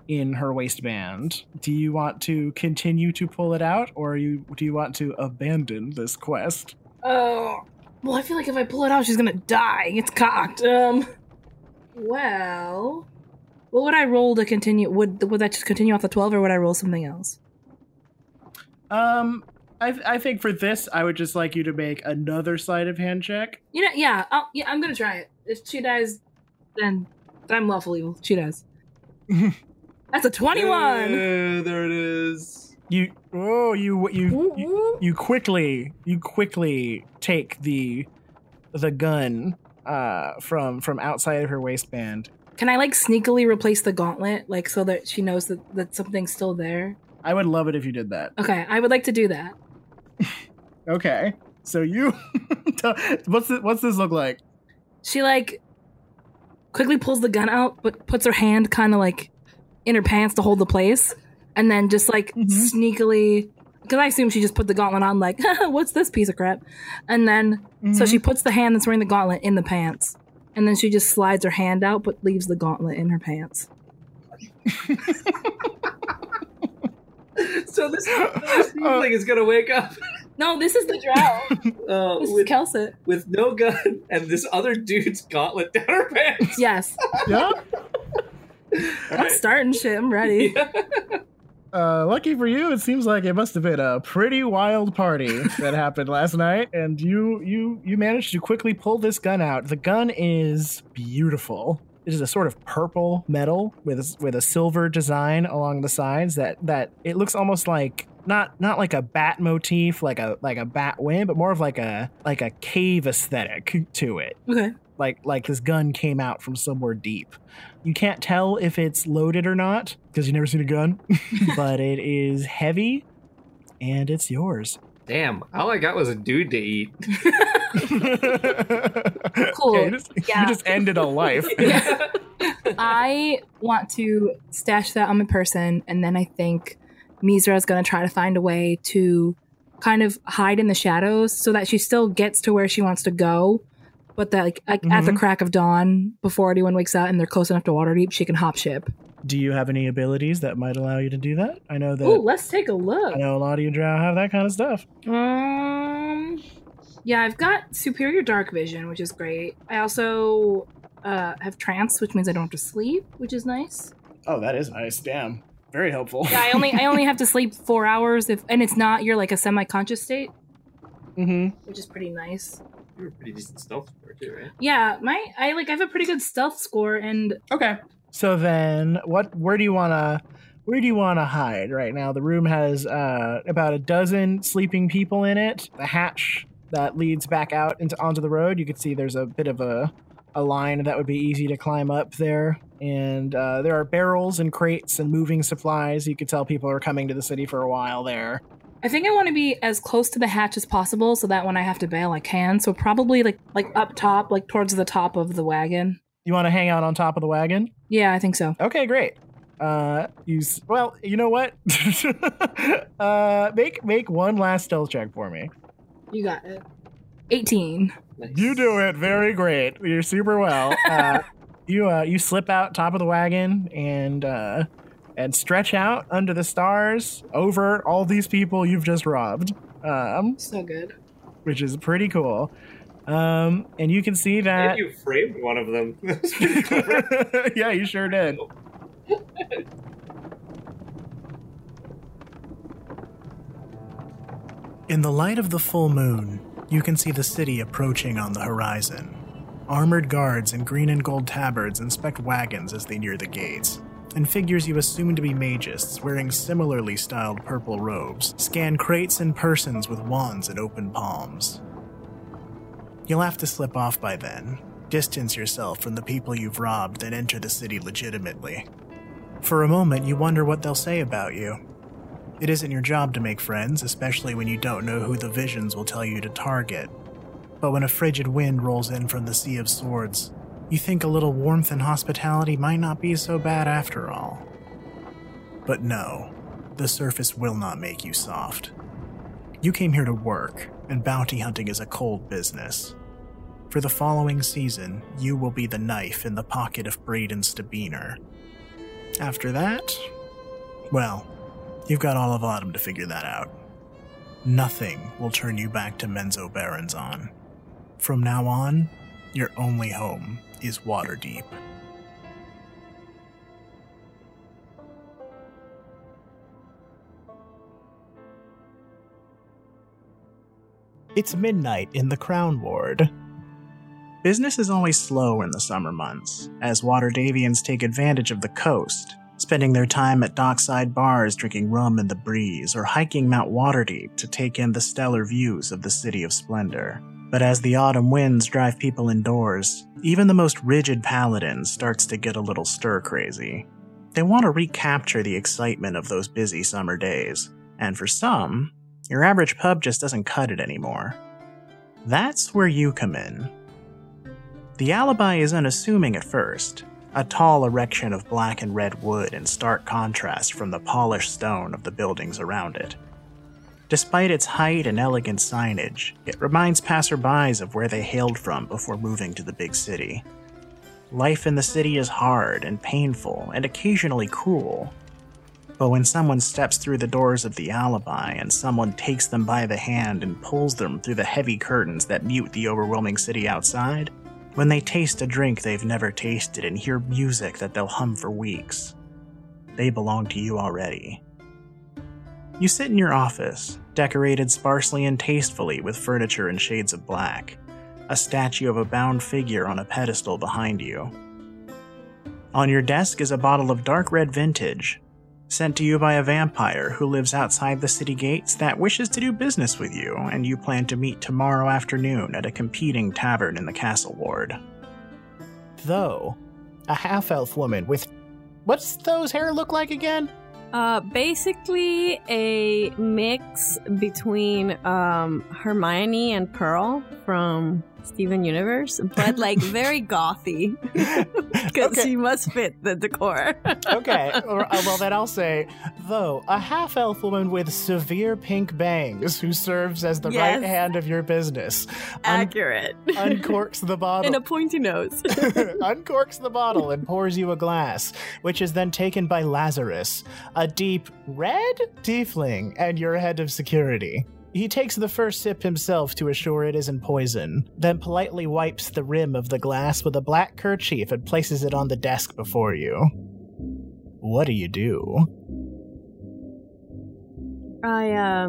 in her waistband. Do you want to continue to pull it out, or you do you want to abandon this quest? Oh, well, I feel like if I pull it out, she's gonna die. It's cocked. Um, well, what would I roll to continue? Would would that just continue off the twelve, or would I roll something else? Um, I I think for this, I would just like you to make another sleight of hand check. You know, yeah, I'll, yeah, I'm gonna try it. If she dies, then I'm lawful evil. She dies. That's a twenty-one. Yeah, there it is. You oh you you you, you quickly you quickly take the the gun uh from from outside of her waistband Can I like sneakily replace the gauntlet, like so that she knows that that something's still there? I would love it if you did that. Okay, I would like to do that. Okay. So you what's this, what's this look like? She like quickly pulls the gun out, but puts her hand kind of like in her pants to hold the place, and then just like mm-hmm. sneakily, because I assume she just put the gauntlet on, like, what's this piece of crap? And then so she mm-hmm. puts the hand that's wearing the gauntlet in the pants, and then she just slides her hand out, but leaves the gauntlet in her pants. So this, this oh. thing is gonna wake up No, this is the drow. Uh, uh, this is with, Kelsit. with no gun and this other dude's gauntlet down her pants. Yes, Yeah. I'm starting shit. I'm ready. Uh, lucky for you, it seems like it must have been a pretty wild party that happened last night, and you you you managed to quickly pull this gun out. The gun is beautiful. It is a sort of purple metal with a, with a silver design along the sides that that it looks almost like not not like a bat motif, like a like a bat wing, but more of like a like a cave aesthetic to it Okay. Like like this gun came out from somewhere deep. You can't tell if it's loaded or not because you never seen a gun, but it is heavy and it's yours. Damn, all I got was a dude to eat. Cool. Okay, you, just, Yeah. you just ended a life. I want to stash that on my person, and then I think Misra is going to try to find a way to kind of hide in the shadows so that she still gets to where she wants to go, but that like, like at the Mhm. crack of dawn, before anyone wakes up and they're close enough to Waterdeep, she can hop ship. Do you have any abilities that might allow you to do that? I know that Oh, let's take a look. I know a lot of you drow have that kind of stuff. Um, yeah, I've got superior dark vision, which is great. I also uh, have trance, which means I don't have to sleep, which is nice. Oh, that is nice. Damn, very helpful. Yeah, I only I only have to sleep four hours if, and it's not you're like a semi-conscious state, mm-hmm. which is pretty nice. You were pretty decent stealth score too, right? Yeah, my I like I have a pretty good stealth score, and Okay. So then, what? Where do you wanna? Where do you want to hide right now? The room has uh, about a dozen sleeping people in it. The hatch that leads back out into onto the road. You can see there's a bit of a a line that would be easy to climb up there. And uh, there are barrels and crates and moving supplies. You could tell people are coming to the city for a while there. I think I want to be as close to the hatch as possible, so that when I have to bail, I can. So probably like like up top, like towards the top of the wagon. You want to hang out on top of the wagon? Yeah, I think so. Okay, great. Uh, you s- well, you know what? uh, make make one last stealth check for me. You got it. 18. Nice. You do it very great. You're super well. Uh, you uh, you slip out top of the wagon and uh, and stretch out under the stars over all these people you've just robbed. Um, So good. which is pretty cool. Um, and you can see that. And you framed one of them. That's pretty clever. yeah, you sure did. In the light of the full moon, you can see the city approaching on the horizon. Armored guards in green and gold tabards inspect wagons as they near the gates, and figures you assume to be magists wearing similarly styled purple robes scan crates and persons with wands and open palms. You'll have to slip off by then, distance yourself from the people you've robbed, and enter the city legitimately. For a moment, you wonder what they'll say about you. It isn't your job to make friends, especially when you don't know who the visions will tell you to target. But when a frigid wind rolls in from the Sea of Swords, you think a little warmth and hospitality might not be so bad after all. But no, the surface will not make you soft. You came here to work, and bounty hunting is a cold business. For the following season, you will be the knife in the pocket of Braden Stabiner. After that, well, you've got all of autumn to figure that out. Nothing will turn you back to Menzoberranzan. From now on, your only home is Waterdeep. It's midnight in the Crown Ward. Business is always slow in the summer months, as Waterdhavians take advantage of the coast, spending their time at dockside bars drinking rum in the breeze or hiking Mount Waterdeep to take in the stellar views of the City of Splendor. But as the autumn winds drive people indoors, even the most rigid paladin starts to get a little stir crazy. They want to recapture the excitement of those busy summer days, and for some, your average pub just doesn't cut it anymore. That's where you come in. The alibi is unassuming at first, a tall erection of black and red wood in stark contrast from the polished stone of the buildings around it. Despite its height and elegant signage, it reminds passerbys of where they hailed from before moving to the big city. Life in the city is hard and painful and occasionally cruel. But when someone steps through the doors of the alibi and someone takes them by the hand and pulls them through the heavy curtains that mute the overwhelming city outside, when they taste a drink they've never tasted and hear music that they'll hum for weeks, they belong to you already. You sit in your office, decorated sparsely and tastefully with furniture in shades of black, a statue of a bound figure on a pedestal behind you. On your desk is a bottle of dark red vintage, sent to you by a vampire who lives outside the city gates that wishes to do business with you, and you plan to meet tomorrow afternoon at a competing tavern in the castle ward. Though, a half elf woman with. What's those hair look like again? Uh, basically a mix between um, Hermione and Pearl from Steven Universe, but like very gothy because Okay. she must fit the decor. okay, uh, well then I'll say, though, a half elf woman with severe pink bangs who serves as the Yes. right hand of your business un- Accurate. uncorks the bottle. and a pointy nose. uncorks the bottle and pours you a glass, which is then taken by Lazarus, a deep red tiefling and your head of security. He takes the first sip himself to assure it isn't poison, then politely wipes the rim of the glass with a black kerchief and places it on the desk before you. What do you do? I uh,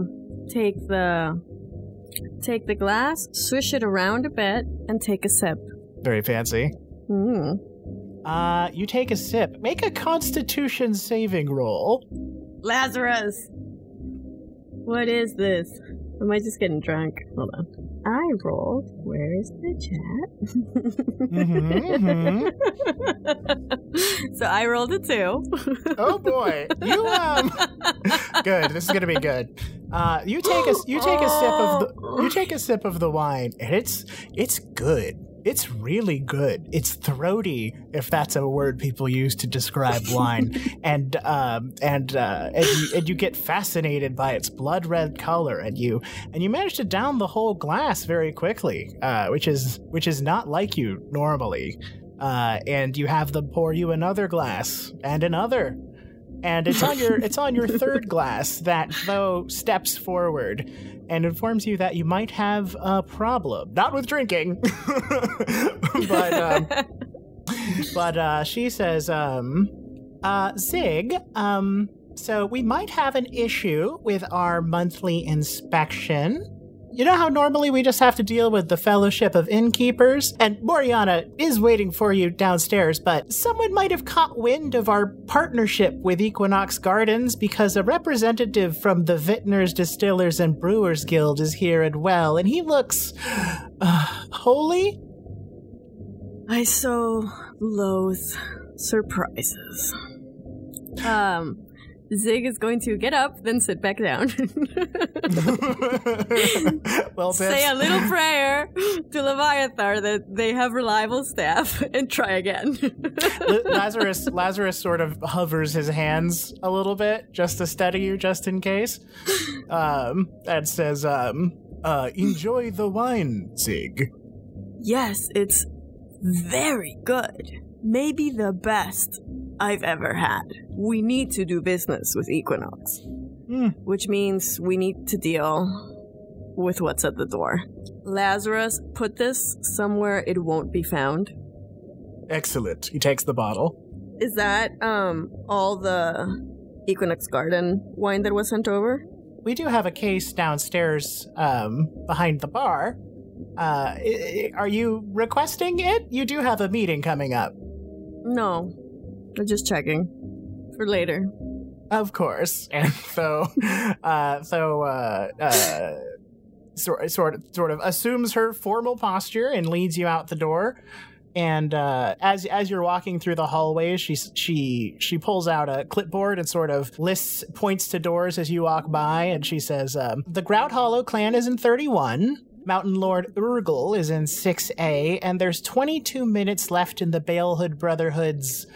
take the take the glass, swish it around a bit, and take a sip. Very fancy. Mm. Uh, you take a sip. Make a constitution saving roll. Lazarus, what is this? Am I just getting drunk? Hold on. I rolled. Where is the chat? so I rolled a two. Oh boy, you um, good. This is gonna be good. Uh, you take a you take a sip of the you take a sip of the wine, and it's it's good. It's really good. It's throaty, if that's a word people use to describe wine, and um and uh and you, and you get fascinated by its blood red color, and you and you manage to down the whole glass very quickly, uh, which is which is not like you normally. Uh, and you have them pour you another glass and another and it's on your it's on your third glass that though steps forward and informs you that you might have a problem. Not with drinking. But um, but uh, she says um uh zig um so we might have an issue with our monthly inspection you know how normally we just have to deal with the Fellowship of Innkeepers? And Moriana is waiting for you downstairs, but someone might have caught wind of our partnership with Equinox Gardens because a representative from the Vintners, Distillers, and Brewers Guild is here and well, and he looks uh, holy? I so loathe surprises. Um, Zig is going to get up, then sit back down. well, Say a little prayer to Leviathar that they have reliable staff and try again. Lazarus Lazarus sort of hovers his hands a little bit just to steady you, just in case, um, and says, um, uh, "Enjoy the wine, Zig." yes, it's very good. Maybe the best I've ever had. We need to do business with Equinox, Hmm. which means we need to deal with what's at the door. Lazarus, put this somewhere it won't be found. Excellent. He takes the bottle. Is that um all the Equinox Garden wine that was sent over? We do have a case downstairs, um, behind the bar. Uh, i- i- are you requesting it? You do have a meeting coming up. No. I'm just checking. For later. Of course. And so, uh, so, uh, uh, sort, sort, of, sort of assumes her formal posture and leads you out the door. And uh, as as you're walking through the hallways, she she she pulls out a clipboard and sort of lists points to doors as you walk by, and she says, um, "The Grout Hollow clan is in 31." Mountain Lord Urgle is in 6A, and there's 22 minutes left in the Balehood Brotherhood's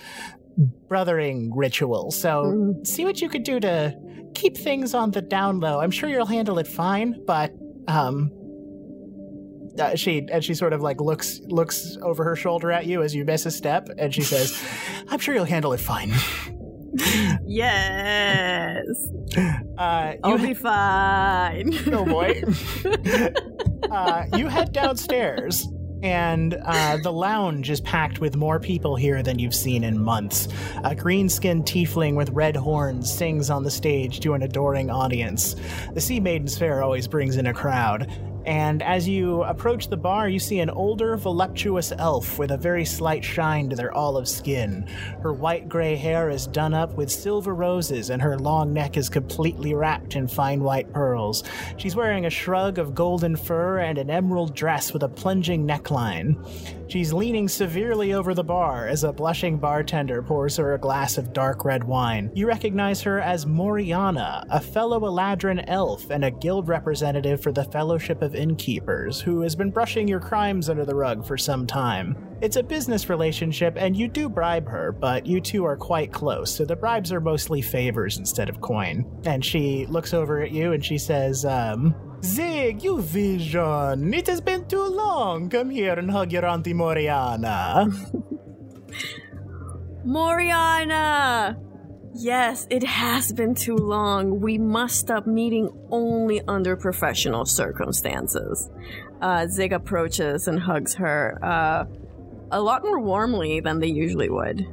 brothering ritual. So see what you could do to keep things on the down low. I'm sure you'll handle it fine, but um uh, she and she sort of like looks looks over her shoulder at you as you miss a step and she says, "I'm sure you'll handle it fine." Yes. Uh, you I'll ha- be fine. oh boy. uh, you head downstairs, and uh, the lounge is packed with more people here than you've seen in months. A green skinned tiefling with red horns sings on the stage to an adoring audience. The Sea Maidens Fair always brings in a crowd. And as you approach the bar, you see an older, voluptuous elf with a very slight shine to their olive skin. Her white gray hair is done up with silver roses, and her long neck is completely wrapped in fine white pearls. She's wearing a shrug of golden fur and an emerald dress with a plunging neckline. She's leaning severely over the bar as a blushing bartender pours her a glass of dark red wine. You recognize her as Moriana, a fellow Eladrin elf and a guild representative for the Fellowship of Innkeepers, who has been brushing your crimes under the rug for some time. It's a business relationship, and you do bribe her, but you two are quite close, so the bribes are mostly favors instead of coin. And she looks over at you and she says, um, Zig, you vision! It has been too long! Come here and hug your Auntie Moriana. Moriana! Yes, it has been too long. We must stop meeting only under professional circumstances. Uh, Zig approaches and hugs her uh, a lot more warmly than they usually would.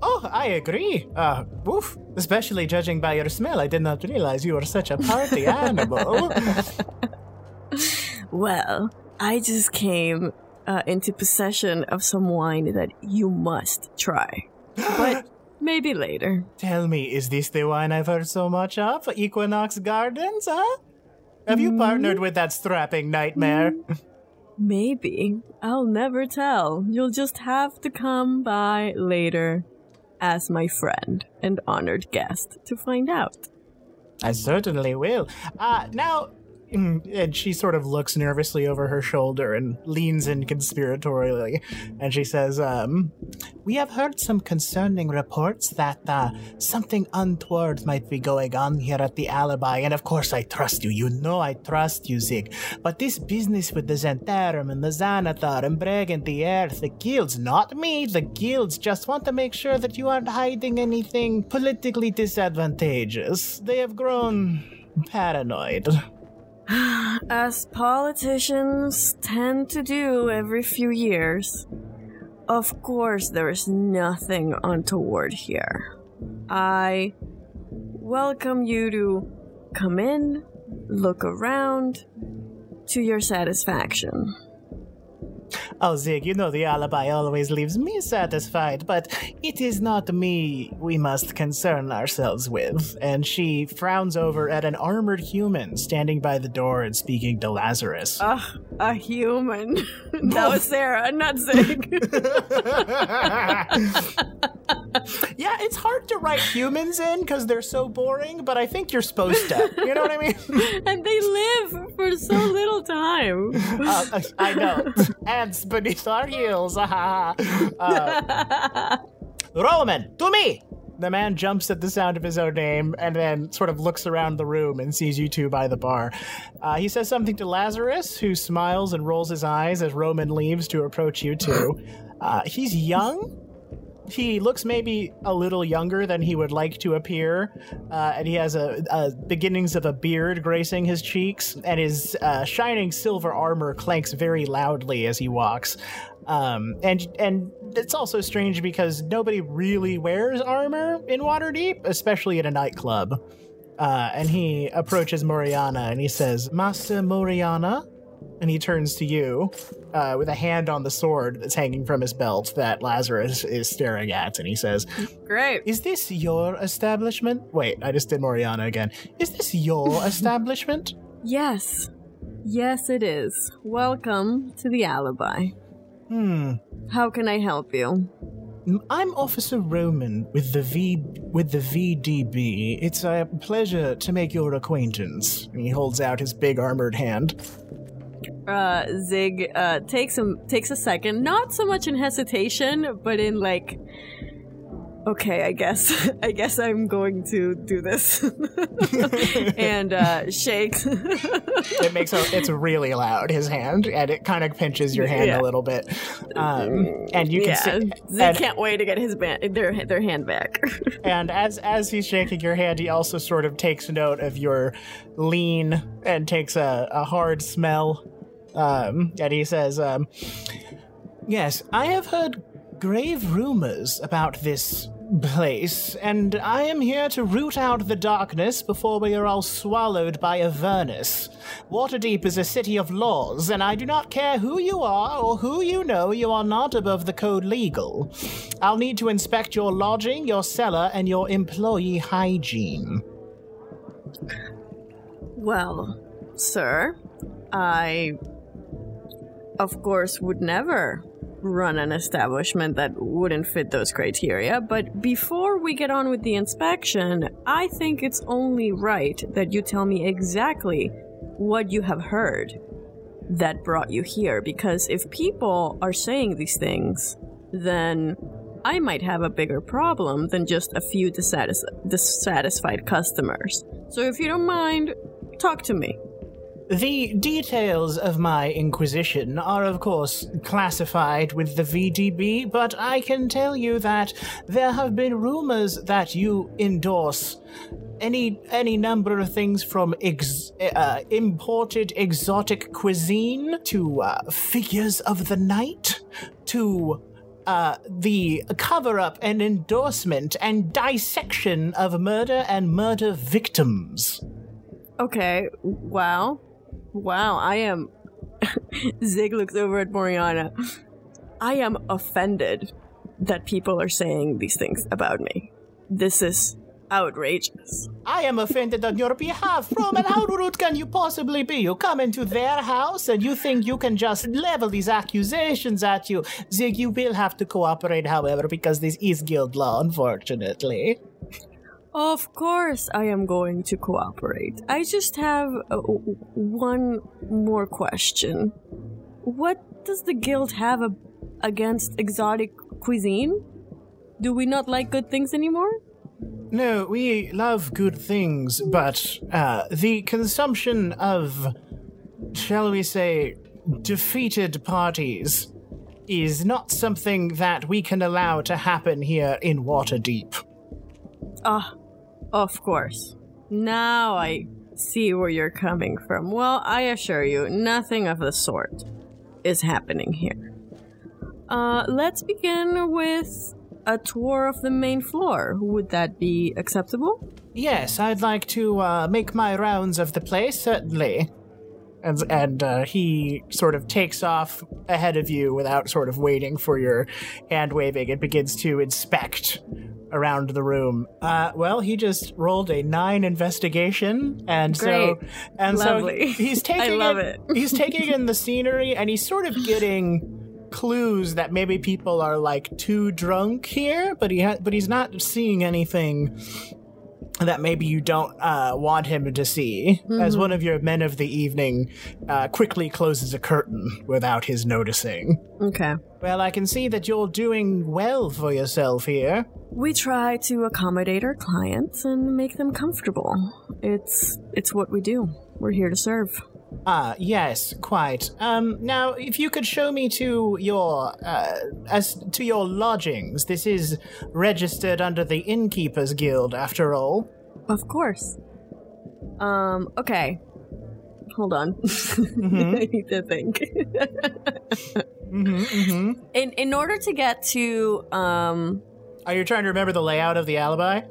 Oh, I agree. Uh, woof. Especially judging by your smell, I did not realize you were such a party animal. Well, I just came uh, into possession of some wine that you must try. But maybe later. Tell me, is this the wine I've heard so much of? Equinox Gardens, huh? Have you partnered with that strapping nightmare? Maybe. I'll never tell. You'll just have to come by later as my friend and honored guest to find out. I certainly will. Uh, now, and she sort of looks nervously over her shoulder and leans in conspiratorially, and she says, um, We have heard some concerning reports that uh, something untoward might be going on here at the Alibi, and of course I trust you. You know I trust you, Zig. But this business with the Zhentarim and the Xanathar and Bregan D'aerthe, the guilds, not me, the guilds just want to make sure that you aren't hiding anything politically disadvantageous. They have grown paranoid. As politicians tend to do every few years. Of course, there is nothing untoward here. I welcome you to come in, look around to your satisfaction. Oh, Zig, you know the alibi always leaves me satisfied, but it is not me we must concern ourselves with. And she frowns over at an armored human standing by the door and speaking to Lazarus. Ugh, a human. that was Sarah, not Zig. yeah, it's hard to write humans in because they're so boring, but I think you're supposed to. You know what I mean? and they live for so little time. Uh, I know. Ants beneath our heels. uh, Roman, to me! The man jumps at the sound of his own name and then sort of looks around the room and sees you two by the bar. Uh, he says something to Lazarus, who smiles and rolls his eyes as Roman leaves to approach you two. Uh, he's young. He looks maybe a little younger than he would like to appear, uh, and he has a, a beginnings of a beard gracing his cheeks, and his uh, shining silver armor clanks very loudly as he walks. Um, and and it's also strange because nobody really wears armor in Waterdeep, especially at a nightclub. Uh, and he approaches Moriana and he says, "Master Moriana," and he turns to you uh, with a hand on the sword that's hanging from his belt that Lazarus is staring at, and he says, Great. Is this your establishment? Wait, I just did Moriana again. Is this your establishment? Yes. Yes, it is. Welcome to the alibi. Hmm. How can I help you? I'm Officer Roman with the V with the VDB. It's a pleasure to make your acquaintance. And he holds out his big armored hand. Uh, Zig uh, takes him takes a second, not so much in hesitation, but in like, okay, I guess I guess I'm going to do this, and uh, shakes. it makes a, it's really loud his hand, and it kind of pinches your hand Yeah. a little bit. Um, and you can yeah, see, and- can't wait to get his ba- their their hand back. and as as he's shaking your hand, he also sort of takes note of your lean and takes a, a hard smell Um, and he says, um, Yes, I have heard grave rumors about this place, and I am here to root out the darkness before we are all swallowed by Avernus. Waterdeep is a city of laws, and I do not care who you are or who you know, you are not above the code legal. I'll need to inspect your lodging, your cellar, and your employee hygiene. Well, sir, I, of course, would never run an establishment that wouldn't fit those criteria, but before we get on with the inspection, I think it's only right that you tell me exactly what you have heard that brought you here, because if people are saying these things, then I might have a bigger problem than just a few dissatis- dissatisfied customers. So if you don't mind, talk to me. The details of my inquisition are, of course, classified with the VDB, but I can tell you that there have been rumors that you endorse any any number of things from ex, uh, imported exotic cuisine to uh, figures of the night to uh, the cover up and endorsement and dissection of murder and murder victims. Okay, wow. Wow, I am. Zig looks over at Moriana. I am offended that people are saying these things about me. This is outrageous. I am offended on your behalf, Roman. How rude can you possibly be? You come into their house and you think you can just level these accusations at you. Zig, you will have to cooperate, however, because this is guild law, unfortunately. Of course, I am going to cooperate. I just have uh, one more question. What does the guild have a- against exotic cuisine? Do we not like good things anymore? No, we love good things, but uh, the consumption of, shall we say, defeated parties is not something that we can allow to happen here in Waterdeep. Ah, of course. Now I see where you're coming from. Well, I assure you, nothing of the sort is happening here. Uh, let's begin with a tour of the main floor. Would that be acceptable? Yes, I'd like to uh, make my rounds of the place, certainly. And, and uh, he sort of takes off ahead of you without sort of waiting for your hand waving and begins to inspect around the room. Uh, well, he just rolled a nine investigation, and so and Lovely. so he's taking I love in- it. he's taking in the scenery, and he's sort of getting clues that maybe people are like too drunk here, but he ha- but he's not seeing anything that maybe you don't uh, want him to see. As Mhm. one of your men of the evening uh, quickly closes a curtain without his noticing. Okay. Well, I can see that you're doing well for yourself here. We try to accommodate our clients and make them comfortable. It's it's what we do. We're here to serve. Ah, yes, quite. Um, now, if you could show me to your, uh, as to your lodgings. This is registered under the Innkeepers Guild, after all. Of course. Um, okay. Hold on. Mm-hmm. I need to think. mm-hmm, mm-hmm. In in order to get to um Are you trying to remember the layout of the alibi?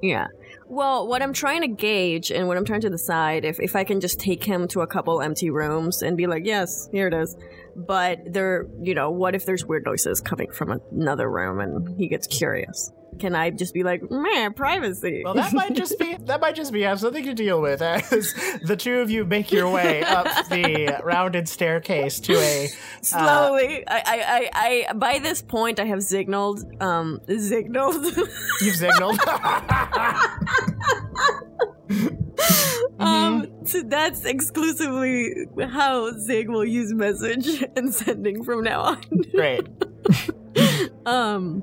yeah. Well, what I'm trying to gauge and what I'm trying to decide if if I can just take him to a couple empty rooms and be like, "Yes, here it is." But there, you know, what if there's weird noises coming from another room and he gets curious? Can I just be like, "Man, privacy." Well, that might just be that might just be have something to deal with as the two of you make your way up the rounded staircase to a uh, Slowly, I, I, I, I, by this point, I have signaled, um, signaled. You've signaled. Um, so that's exclusively how Zig will use message and sending from now on. Great. um,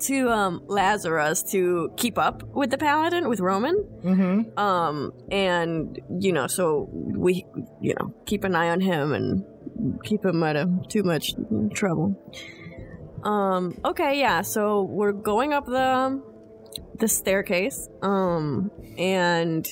to um Lazarus to keep up with the paladin with Roman. Mm-hmm. Um, and you know, so we, you know, keep an eye on him and keep him out of too much trouble. Um, okay, yeah. So we're going up the the staircase. Um, and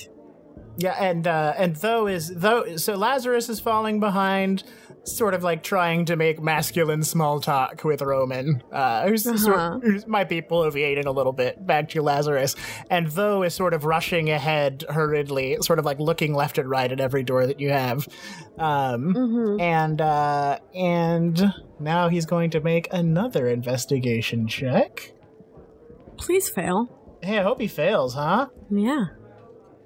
Yeah, and uh, and though is though so Lazarus is falling behind, sort of like trying to make masculine small talk with Roman, uh, who's Uh-huh. sort, who might be bloviating a little bit. Back to Lazarus, and Tho is sort of rushing ahead hurriedly, sort of like looking left and right at every door that you have, um, Mm-hmm. and uh, and now he's going to make another investigation check. Please fail. Hey, I hope he fails, huh? Yeah.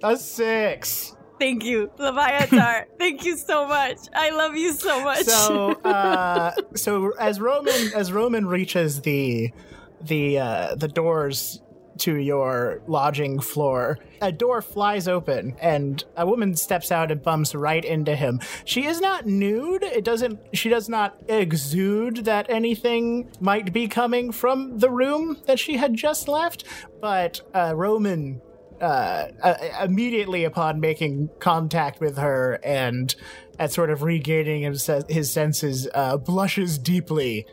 A six. Thank you, Leviatar. Thank you so much. I love you so much. so uh so as roman as roman reaches the the uh the doors to your lodging floor a door flies open and a woman steps out and bumps right into him she is not nude it doesn't she does not exude that anything might be coming from the room that she had just left but uh roman uh, uh, immediately upon making contact with her and at sort of regaining his, his senses, uh, blushes deeply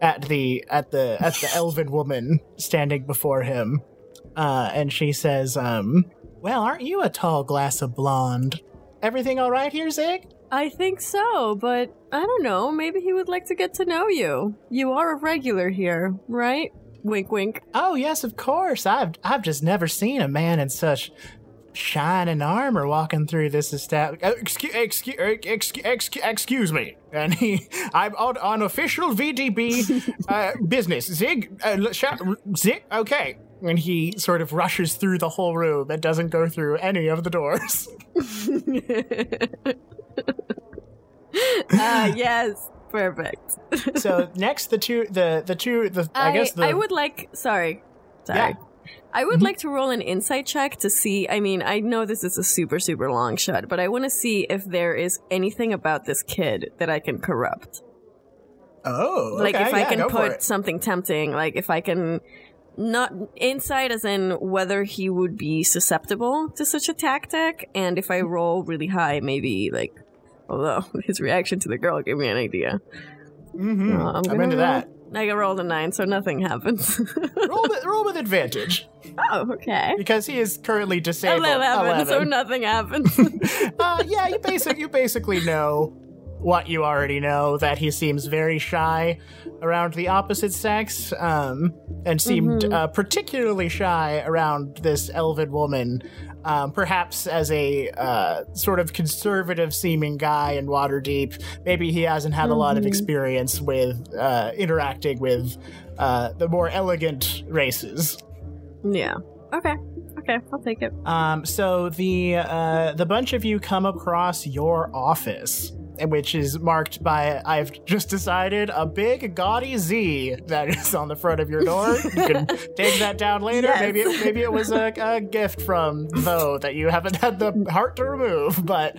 at the at the at the elven woman standing before him, uh, and she says, um, "Well, aren't you a tall glass of blonde? Everything all right here, Zig?" I think so, but I don't know. Maybe he would like to get to know you. You are a regular here, right? Wink, wink. Oh yes, of course. I've I've just never seen a man in such shining armor walking through this establishment. Excuse, excuse, excuse, excuse, excuse me. And he, I'm on, on official VDB uh, business. Zig, uh, shout, Zig, okay. And he sort of rushes through the whole room and doesn't go through any of the doors. Ah, yes. Perfect. so next, the two, the the two, the I, guess the I would like. Sorry, sorry. Yeah. I would mm-hmm. like to roll an insight check to see. I mean, I know this is a super super long shot, but I want to see if there is anything about this kid that I can corrupt. Oh, like okay, if I can put something tempting, like if I can not insight as in whether he would be susceptible to such a tactic, and if I mm-hmm. roll really high, maybe like although his reaction to the girl gave me an idea. Mhm. Uh, I'm gonna into roll- that. I got rolled a nine, so nothing happens. roll, with, roll with advantage. Oh, okay. Because he is currently disabled. 11, so nothing happens. uh, yeah, you basic you basically know what you already know that he seems very shy around the opposite sex, um, and seemed Mhm. uh, particularly shy around this elven woman. Um, perhaps as a uh, sort of conservative seeming guy in Waterdeep, maybe he hasn't had a lot of Mhm. experience with uh, interacting with uh, the more elegant races. yeah. Okay. Okay, I'll take it. Um, so the uh, the bunch of you come across your office, which is marked by I've just decided a big gaudy Z that is on the front of your door. You can take that down later. Yes. Maybe it, maybe it was a, a gift from though that you haven't had the heart to remove, but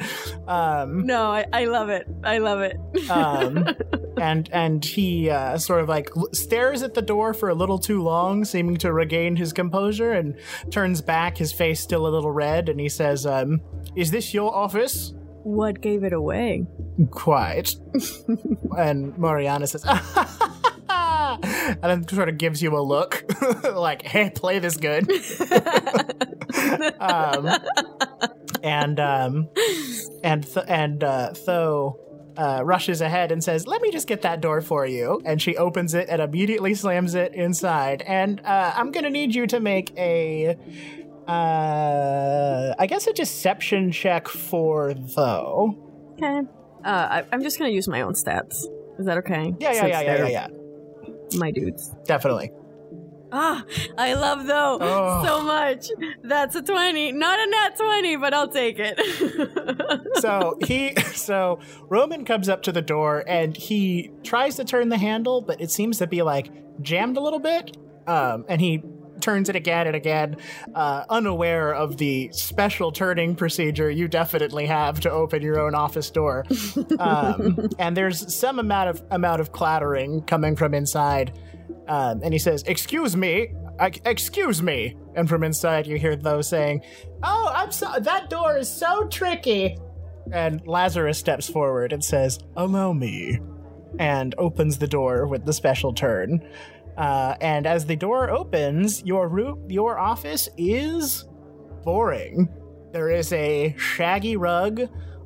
um, No, I, I love it. I love it. um, and and he uh, sort of like stares at the door for a little too long, seeming to regain his composure, and turns back, his face still a little red, and he says, um, "Is this your office?" What gave it away? Quite. and Moriana says, and then sort of gives you a look, like, "Hey, play this good." um, and um, and th- and uh, Tho uh, rushes ahead and says, "Let me just get that door for you." And she opens it and immediately slams it inside. And uh, I'm gonna need you to make a, uh, I guess a deception check for Tho. Okay. Uh, I, I'm just gonna use my own stats. Is that okay? Yeah, yeah, Since yeah, yeah, they're yeah, My dudes. Definitely. Ah, I love Tho Oh. so much. That's a 20. Not a nat 20, but I'll take it. so he so roman comes up to the door and he tries to turn the handle but it seems to be like jammed a little bit um and he turns it again and again uh unaware of the special turning procedure you definitely have to open your own office door um and there's some amount of amount of clattering coming from inside um and he says excuse me I, excuse me and from inside you hear those saying Oh, I'm so that door is so tricky. And Lazarus steps forward and says, Allow me. And opens the door with the special turn. Uh, and as the door opens, your room, your office is boring. There is a shaggy rug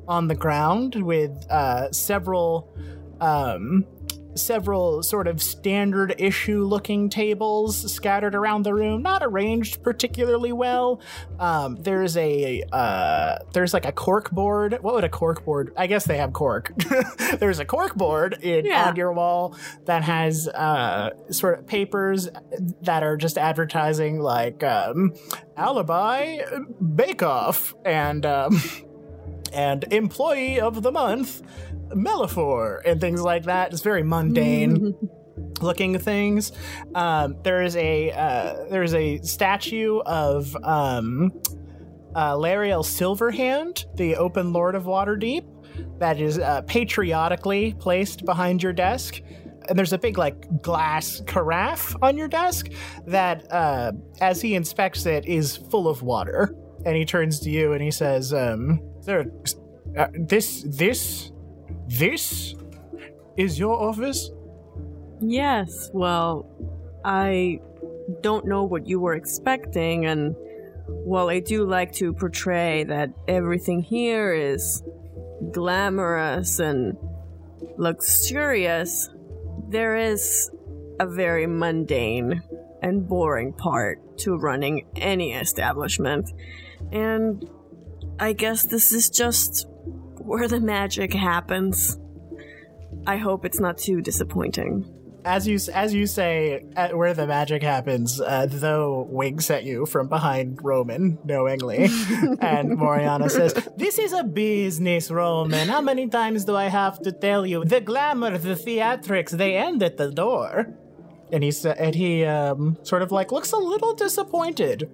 on the ground with uh, several um, several sort of standard issue looking tables scattered around the room, not arranged particularly well. Um, there's a uh, there's like a cork board. What would a cork board? I guess they have cork. there's a cork board in, Yeah. on your wall that has uh, sort of papers that are just advertising like um, alibi bake off and um, and employee of the month Melifor and things like that. It's very mundane looking things. Um, there is a uh, there is a statue of um, uh, Laeral Silverhand, the Open Lord of Waterdeep, that is uh, patriotically placed behind your desk. And there's a big like glass carafe on your desk that, uh, as he inspects it, is full of water. And he turns to you and he says, um, "Sir, uh, this this this is your office." Yes, well, I don't know what you were expecting, and while I do like to portray that everything here is glamorous and luxurious, there is a very mundane and boring part to running any establishment. And I guess this is just where the magic happens. I hope it's not too disappointing. As you as you say, at where the magic happens, uh, Tho winks at you from behind Roman knowingly, and Moriana says, "This is a business, Roman. How many times do I have to tell you? The glamour, the theatrics, they end at the door." And he sa- and he um, sort of like looks a little disappointed,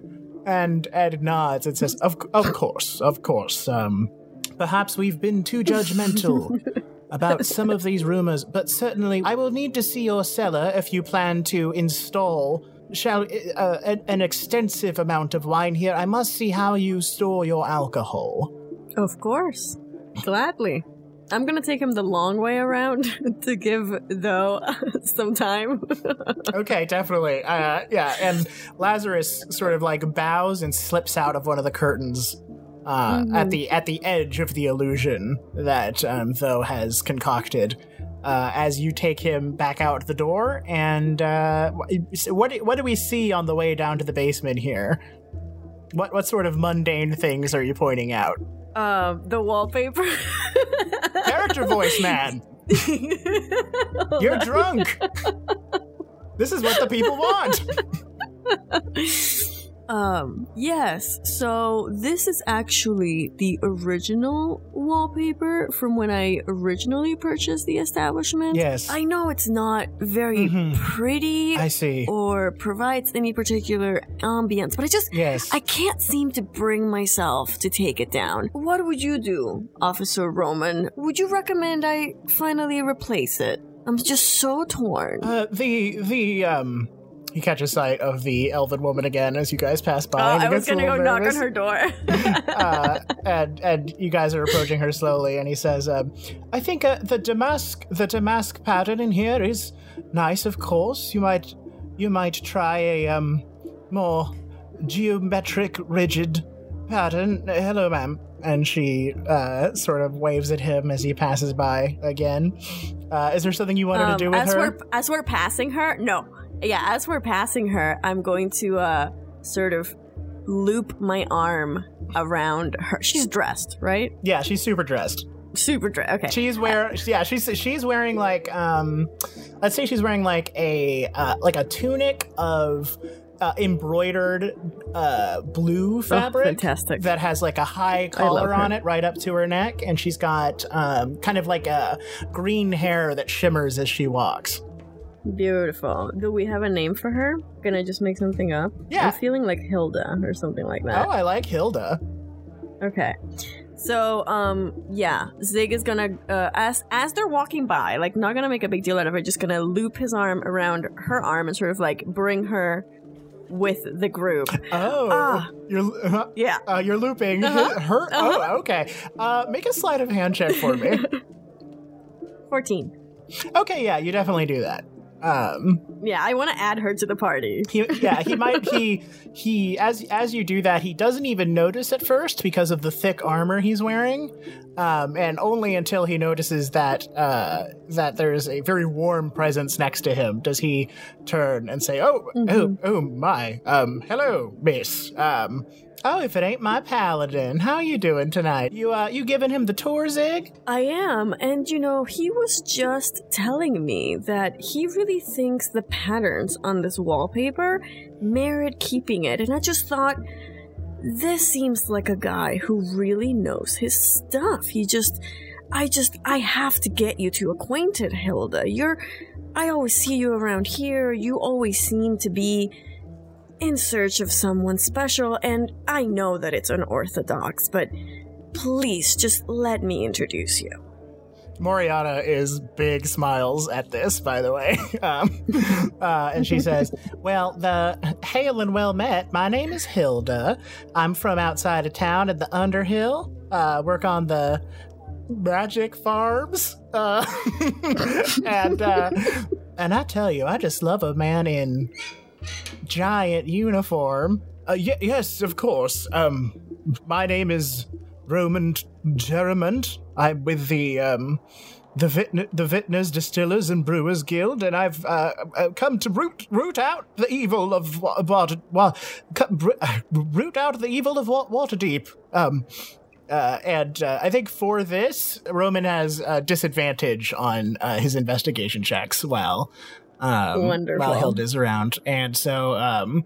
and Ed nods and says, "Of of course, of course. Um, perhaps we've been too judgmental." about some of these rumors, but certainly I will need to see your cellar if you plan to install shall uh, an, an extensive amount of wine here. I must see how you store your alcohol. Of course. Gladly. I'm gonna take him the long way around to give Tho some time. okay, definitely. Uh, yeah, and Lazarus sort of like bows and slips out of one of the curtains uh, Mhm. at the at the edge of the illusion that um, Tho has concocted. Uh, as you take him back out the door, and uh, what do- what do we see on the way down to the basement here? What what sort of mundane things are you pointing out? uh, the wallpaper. Character voice, man. You're drunk. This is what the people want. Um, yes. So this is actually the original wallpaper from when I originally purchased the establishment. Yes. I know it's not very Mhm. pretty I see. or provides any particular ambience, but I just Yes. I can't seem to bring myself to take it down. What would you do, Officer Roman? Would you recommend I finally replace it? I'm just so torn. Uh, the the um, he catches sight of the elven woman again as you guys pass by. Oh, and I was gonna go little knock on her door. uh, and and you guys are approaching her slowly, and he says, um, "I think uh, the damask the damask pattern in here is nice. Of course, you might you might try a um more geometric, rigid pattern. Hello, ma'am." And she uh, sort of waves at him as he passes by again. Uh, is there something you wanted Um, to do with as her? we're as we're passing her, no, yeah, as we're passing her, I'm going to uh sort of loop my arm around her. She's dressed, right? Yeah, she's super dressed. Super dressed. Okay. She's wear yeah, she's she's wearing like um let's say she's wearing like a uh, like a tunic of uh, embroidered uh blue fabric Oh, fantastic. that has like a high collar on it right up to her neck and she's got um kind of like a green hair that shimmers as she walks. Beautiful. Do we have a name for her? Can I just make something up? Yeah. I'm feeling like Hilda or something like that. Oh, I like Hilda. Okay. So, um, yeah, Zig is gonna, uh, as as they're walking by, like, not gonna make a big deal out of it, just gonna loop his arm around her arm and sort of like bring her with the group. Oh, Ah. you're uh, Yeah. uh, you're looping Uh-huh. her. Uh-huh. Oh, okay. Uh, make a sleight of hand check for me. 14. Okay, yeah, you definitely do that. Um, Yeah, I want to add her to the party. he, yeah, he might he he as as you do that, he doesn't even notice at first because of the thick armor he's wearing, um, and only until he notices that uh, that there's a very warm presence next to him does he turn and say, "Oh, oh, oh my, um, hello, Miss, um." Oh, if it ain't my paladin, how you doing tonight? You uh, you giving him the tour, Zig? I am, and you know, he was just telling me that he really thinks the patterns on this wallpaper merit keeping it, and I just thought, this seems like a guy who really knows his stuff. He just, I just, I have to get you two acquainted, Hilda. You're, I always see you around here, you always seem to be in search of someone special, and I know that it's unorthodox, but please just let me introduce you. Moriana is big smiles at this, by the way. Um, uh, and she says, Well, the hail and well met. My name is Hilda. I'm from outside of town at the Underhill. Uh, work on the magic farms. Uh, and, uh, and I tell you, I just love a man in giant uniform. Uh, y- yes, of course. Um, my name is Roman Jeremond. I'm with the um, the the Vintners, Distillers, and Brewers Guild, and I've uh, uh, come to root root out the evil of wa- water. Well, root out the evil of wa- Waterdeep. Um, uh, and uh, I think for this, Roman has a disadvantage on uh, his investigation checks. While um, Wonderful. while Hilda's around, and so um,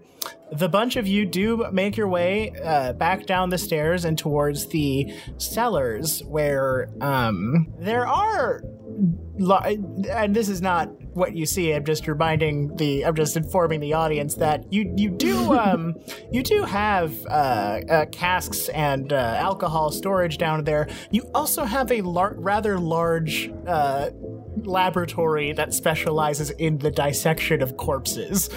the bunch of you do make your way uh, back down the stairs and towards the cellars, where um, there are. Lo- and this is not what you see. I'm just reminding the. I'm just informing the audience that you you do um you do have uh, uh casks and uh, alcohol storage down there. You also have a lar- rather large uh laboratory that specializes in the dissection of corpses,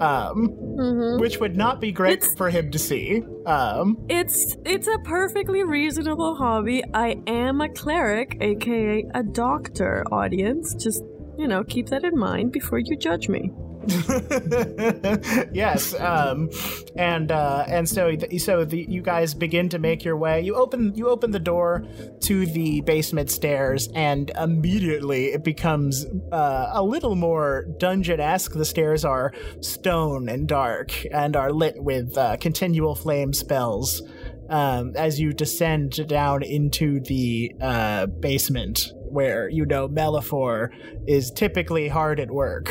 um, Mhm. which would not be great for him to see. Um, It's it's a perfectly reasonable hobby. I am a cleric, aka a doctor. Audience, just you know, keep that in mind before you judge me. yes, um, and uh, and so so the, you guys begin to make your way. You open you open the door to the basement stairs, and immediately it becomes uh, a little more dungeon esque. The stairs are stone and dark, and are lit with uh, continual flame spells. Um, as you descend down into the uh, basement, where you know Melifor is typically hard at work.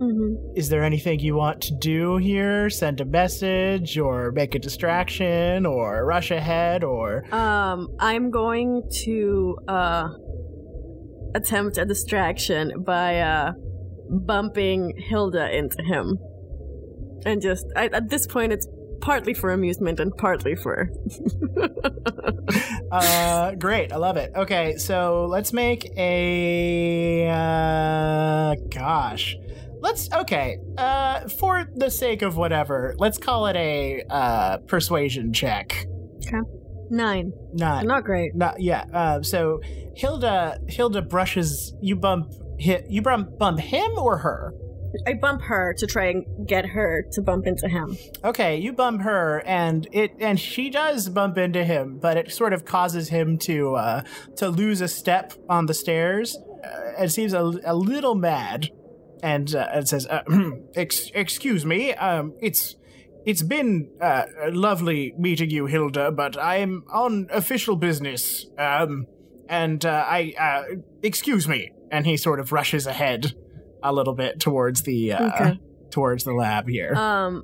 Mm-hmm. Is there anything you want to do here? Send a message or make a distraction or rush ahead or Um, I'm going to uh attempt a distraction by uh bumping Hilda into him, and just I, at this point, it's partly for amusement and partly for. uh great, I love it. Okay, so let's make a uh gosh. Let's okay. Uh for the sake of whatever, let's call it a uh persuasion check. Okay. Nine. Not Not great. Not yeah. Uh, so Hilda Hilda brushes you bump hit you bump bump him or her. I bump her to try and get her to bump into him. Okay, you bump her, and it and she does bump into him, but it sort of causes him to uh, to lose a step on the stairs. Uh, and seems a, a little mad, and uh, it says, uh, Ex- "Excuse me, um, it's." It's been uh, lovely meeting you, Hilda, but I'm on official business. Um, and uh, I, uh, excuse me. And he sort of rushes ahead a little bit towards the uh, Okay. towards the lab here. Um,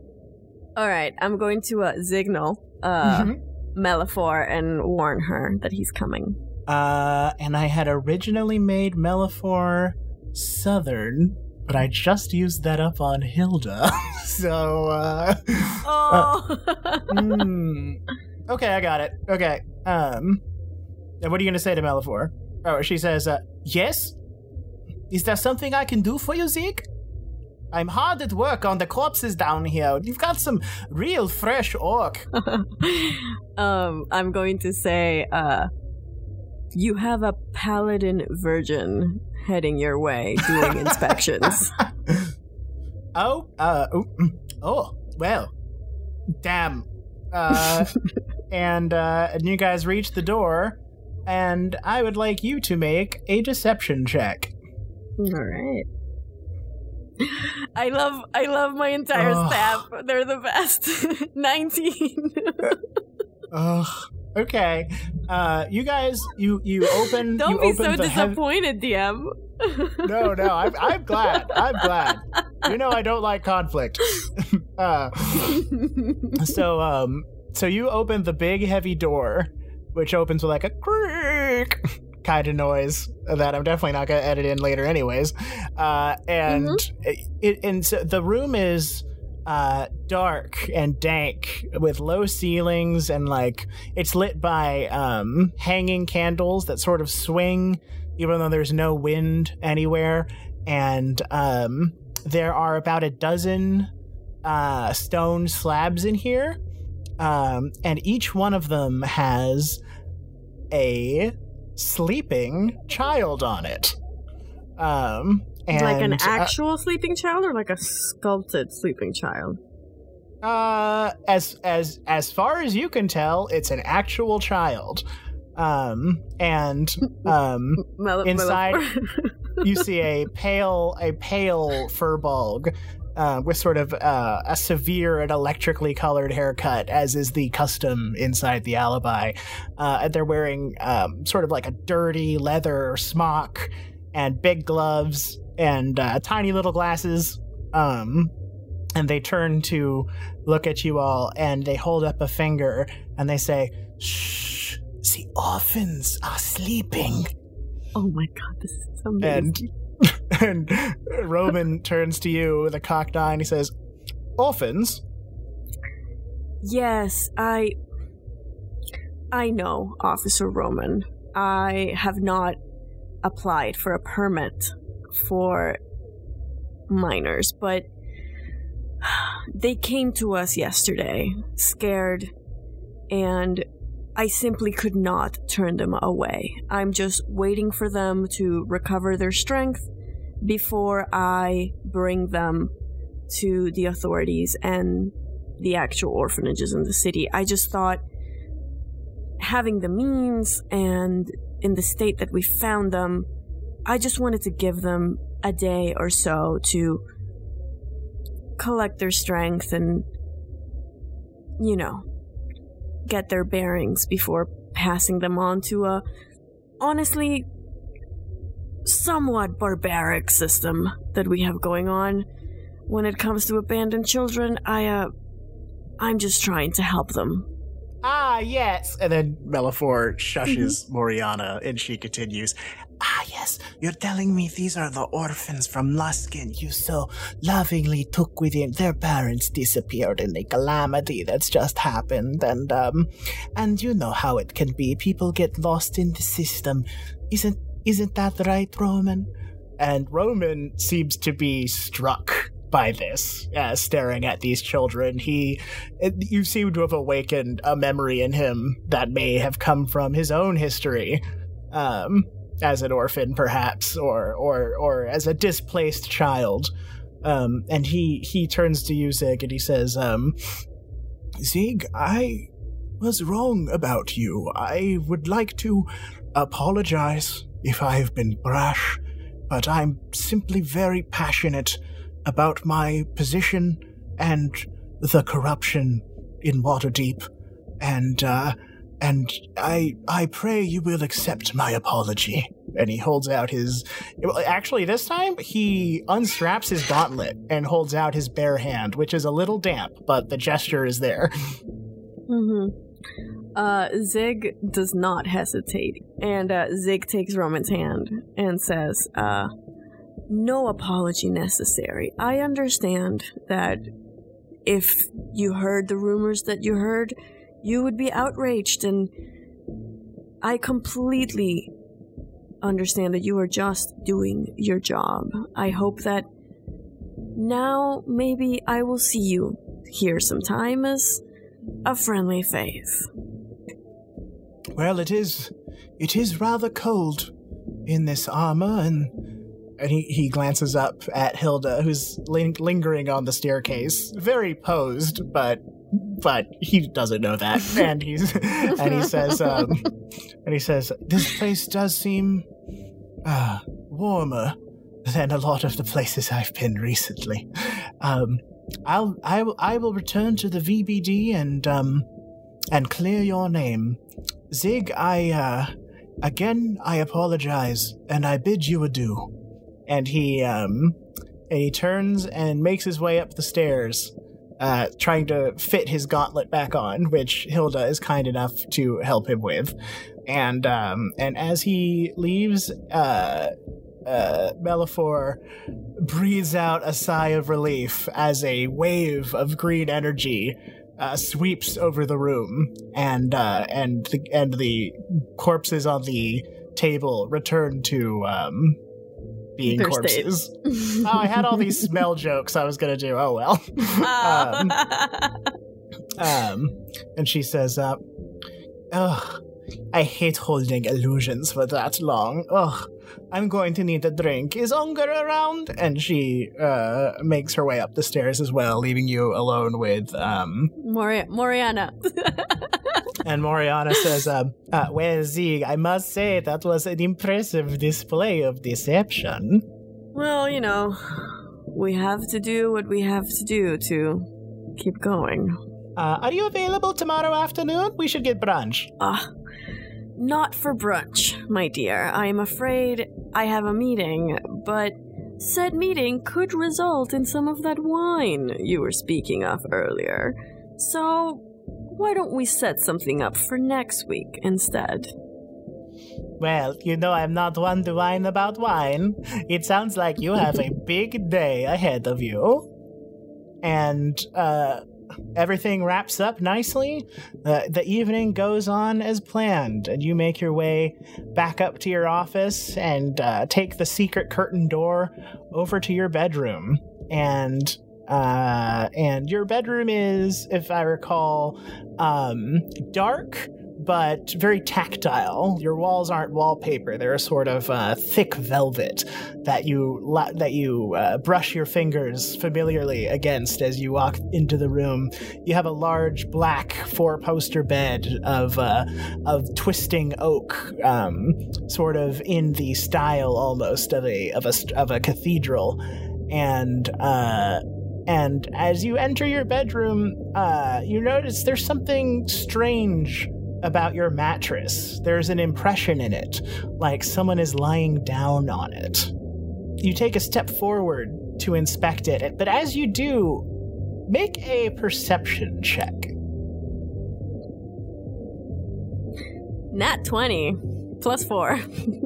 all right. I'm going to uh, signal uh Mhm. Melifor and warn her that he's coming. Uh, and I had originally made Melifor Southern, but I just used that up on Hilda. so, uh. Oh. hmm. Okay, I got it. Okay. Um. And what are you gonna say to Melifor? Oh, she says, uh, yes? Is there something I can do for you, Zeke? I'm hard at work on the corpses down here. You've got some real fresh orc. um, I'm going to say, uh, you have a paladin virgin heading your way doing inspections. Oh, uh, oh, mm, oh, well, damn. Uh, and uh, and you guys reach the door, and I would like you to make a deception check. All right. I love I love my entire Ugh. staff. They're the best. 19. Ugh. Okay. Uh, you guys, you you open. Don't you be open so the hev- disappointed, DM. no, no, I'm, I'm glad. I'm glad. You know I don't like conflict. uh, so, um, so you open the big heavy door, which opens with like a creak kind of noise that I'm definitely not going to edit in later, anyways. Uh, and it, and so the room is uh, dark and dank with low ceilings and like it's lit by um, hanging candles that sort of swing even though there's no wind anywhere. And um, there are about a dozen uh, stone slabs in here. Um, and each one of them has a sleeping child on it um, and, like an uh, actual sleeping child or like a sculpted sleeping child? Uh, as as as far as you can tell, it's an actual child. Um, and um, inside you see a pale a pale firbolg. Uh, with sort of uh, a severe and electrically colored haircut, as is the custom inside the alibi. Uh, and they're wearing um, sort of like a dirty leather smock and big gloves and uh, tiny little glasses. Um, and they turn to look at you all and they hold up a finger and they say, Shh, the orphans are sleeping. Oh my god, this is amazing. and Roman turns to you with a cocked eye and he says, Orphans? Yes, I. I know, Officer Roman. I have not applied for a permit for minors, but they came to us yesterday, scared, and I simply could not turn them away. I'm just waiting for them to recover their strength before I bring them to the authorities and the actual orphanages in the city. I just thought having the means and in the state that we found them, I just wanted to give them a day or so to collect their strength and, you know, get their bearings before passing them on to a, honestly, somewhat barbaric system that we have going on. When it comes to abandoned children, I, uh, I'm just trying to help them. Ah, yes. And then Melifor shushes Moriana and she continues, Ah, yes. You're telling me these are the orphans from Luskan you so lovingly took within. Their parents disappeared in a calamity that's just happened. And, um, and you know how it can be. People get lost in the system. Isn't, isn't that right, Roman? And Roman seems to be struck by this, uh, staring at these children. He, it, you seem to have awakened a memory in him that may have come from his own history, um, as an orphan, perhaps, or or or as a displaced child. Um, and he he turns to you, Zig, and he says, um, "Zig, I was wrong about you. I would like to apologize if I have been brash, but I'm simply very passionate." about my position and the corruption in Waterdeep, and uh, and I I pray you will accept my apology. And he holds out his. Actually, this time he unstraps his gauntlet and holds out his bare hand, which is a little damp, but the gesture is there. Mm-hmm. Uh, Zig does not hesitate, and uh, Zig takes Roman's hand and says, uh, "No apology necessary. I understand that if you heard the rumors that you heard, you would be outraged, and I completely understand that you are just doing your job. I hope that now maybe I will see you here sometime as a friendly face." Well, it is it is rather cold in this armor, and and he, he glances up at Hilda, who's ling- lingering on the staircase, very posed, but but he doesn't know that, and he's and he says, um, and he says, "This place does seem uh, warmer than a lot of the places I've been recently. Um, I'll I will I will return to the VBD and um and clear your name, Zig. I uh again I apologize and I bid you adieu." And he um and he turns and makes his way up the stairs uh, trying to fit his gauntlet back on, which Hilda is kind enough to help him with. And um, and as he leaves, uh, uh, Melifor breathes out a sigh of relief as a wave of green energy uh, sweeps over the room, and uh, and the, and the corpses on the table return to um, being corpses. oh, I had all these smell jokes I was gonna do. Oh well. um, um, and she says, uh, "Ugh, I hate holding illusions for that long. Ugh, I'm going to need a drink. Is Unger around?" And she uh, makes her way up the stairs as well, leaving you alone with um. Mori- Moriana. And Moriana says, um, uh, "Well, Zig, I must say that was an impressive display of deception." well, you know, we have to do what we have to do to keep going. Uh, are you available tomorrow afternoon? We should get brunch. Ah, not for brunch, my dear. I am afraid I have a meeting, but said meeting could result in some of that wine you were speaking of earlier. So, why don't we set something up for next week instead? Well, you know I'm not one to whine about wine. It sounds like you have a big day ahead of you. And uh, everything wraps up nicely. Uh, the evening goes on as planned, and you make your way back up to your office and uh, take the secret curtain door over to your bedroom. And uh, and your bedroom is, if I recall, um, dark but very tactile. Your walls aren't wallpaper; they're a sort of uh, thick velvet that you la- that you uh, brush your fingers familiarly against as you walk into the room. You have a large black four-poster bed of uh, of twisting oak, um, sort of in the style almost of a of a of a cathedral, and. Uh, and as you enter your bedroom, uh, you notice there's something strange about your mattress. There's an impression in it, like someone is lying down on it. You take a step forward to inspect it, but as you do, make a perception check. Nat 20 plus 4.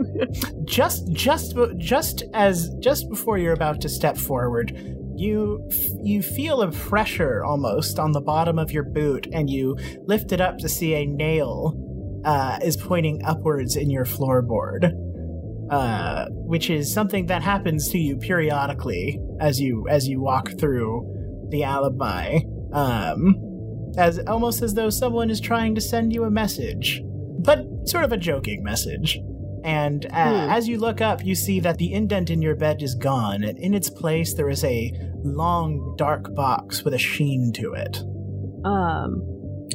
just just just as just before you're about to step forward you you feel a pressure almost on the bottom of your boot and you lift it up to see a nail uh, is pointing upwards in your floorboard uh, which is something that happens to you periodically as you as you walk through the alibi um, as almost as though someone is trying to send you a message but sort of a joking message and uh, Hmm. as you look up, you see that the indent in your bed is gone, and in its place there is a long, dark box with a sheen to it. Um,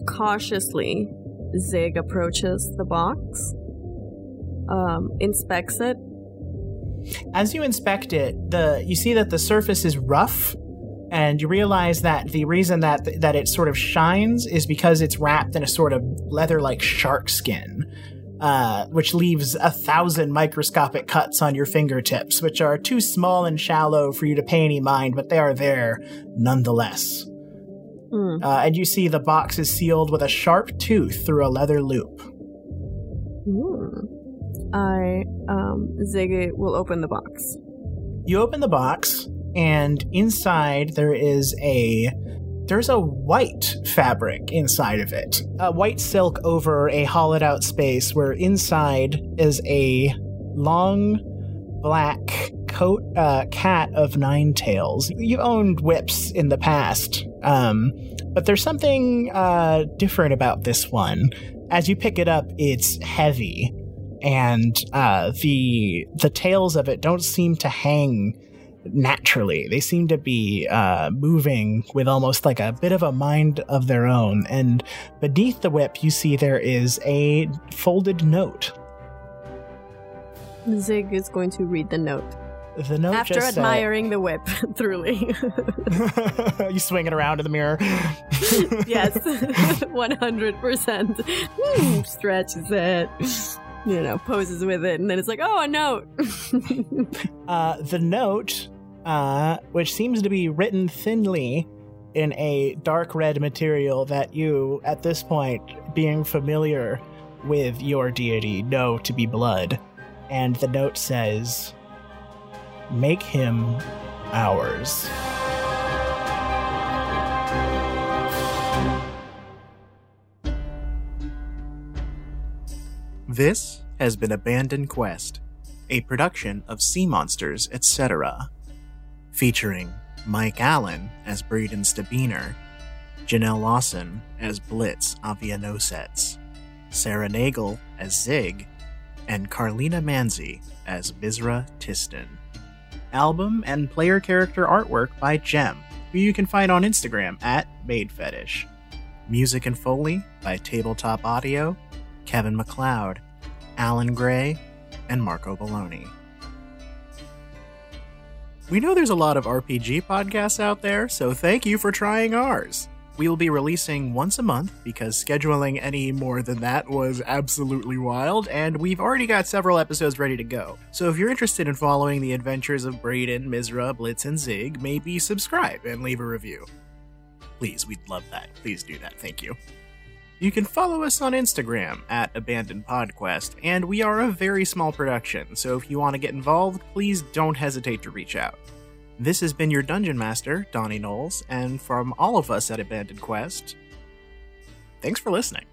cautiously, Zig approaches the box, um, inspects it. As you inspect it, the you see that the surface is rough, and you realize that the reason that that it sort of shines is because it's wrapped in a sort of leather-like shark skin. Uh, which leaves a thousand microscopic cuts on your fingertips, which are too small and shallow for you to pay any mind, but they are there nonetheless. Hmm. Uh, and you see the box is sealed with a sharp tooth through a leather loop. Hmm. I, um, Zig will open the box. You open the box, and inside there is a there's a white fabric inside of it, a white silk over a hollowed out space where inside is a long black coat uh, cat of nine tails. You owned whips in the past, um, but there's something uh, different about this one. As you pick it up, it's heavy and uh, the the tails of it don't seem to hang naturally. They seem to be uh, moving with almost like a bit of a mind of their own. And beneath the whip, you see there is a folded note. Zig is going to read the note. The note After just said- admiring the whip, truly. you swing it around in the mirror. yes, 100%. Hmm, stretches it, you know, poses with it, and then it's like, oh, a note. Uh, the note, uh, which seems to be written thinly in a dark red material that you, at this point, being familiar with your deity, know to be blood. And the note says, Make him ours. This has been Abandoned Quest, a production of Sea Monsters, etc., featuring Mike Allen as Braden Stabiner, Janelle Lawson as Blitz Avianosets, Sarah Nagel as Zig, and Carlina Manzi as Visra Tiston. Album and player character artwork by Gem, who you can find on Instagram at Made Fetish. Music and Foley by Tabletop Audio, Kevin MacLeod, Alan Gray, and Marco Baloney. We know there's a lot of RPG podcasts out there, so thank you for trying ours. We will be releasing once a month because scheduling any more than that was absolutely wild, and we've already got several episodes ready to go. So if you're interested in following the adventures of Braden, Mizra, Blitz, and Zig, maybe subscribe and leave a review. Please, we'd love that. Please do that. Thank you. You can follow us on Instagram at Abandoned Podquest, and we are a very small production, so if you want to get involved, please don't hesitate to reach out. This has been your Dungeon Master, Donnie Knowles, and from all of us at Abandoned Quest, thanks for listening.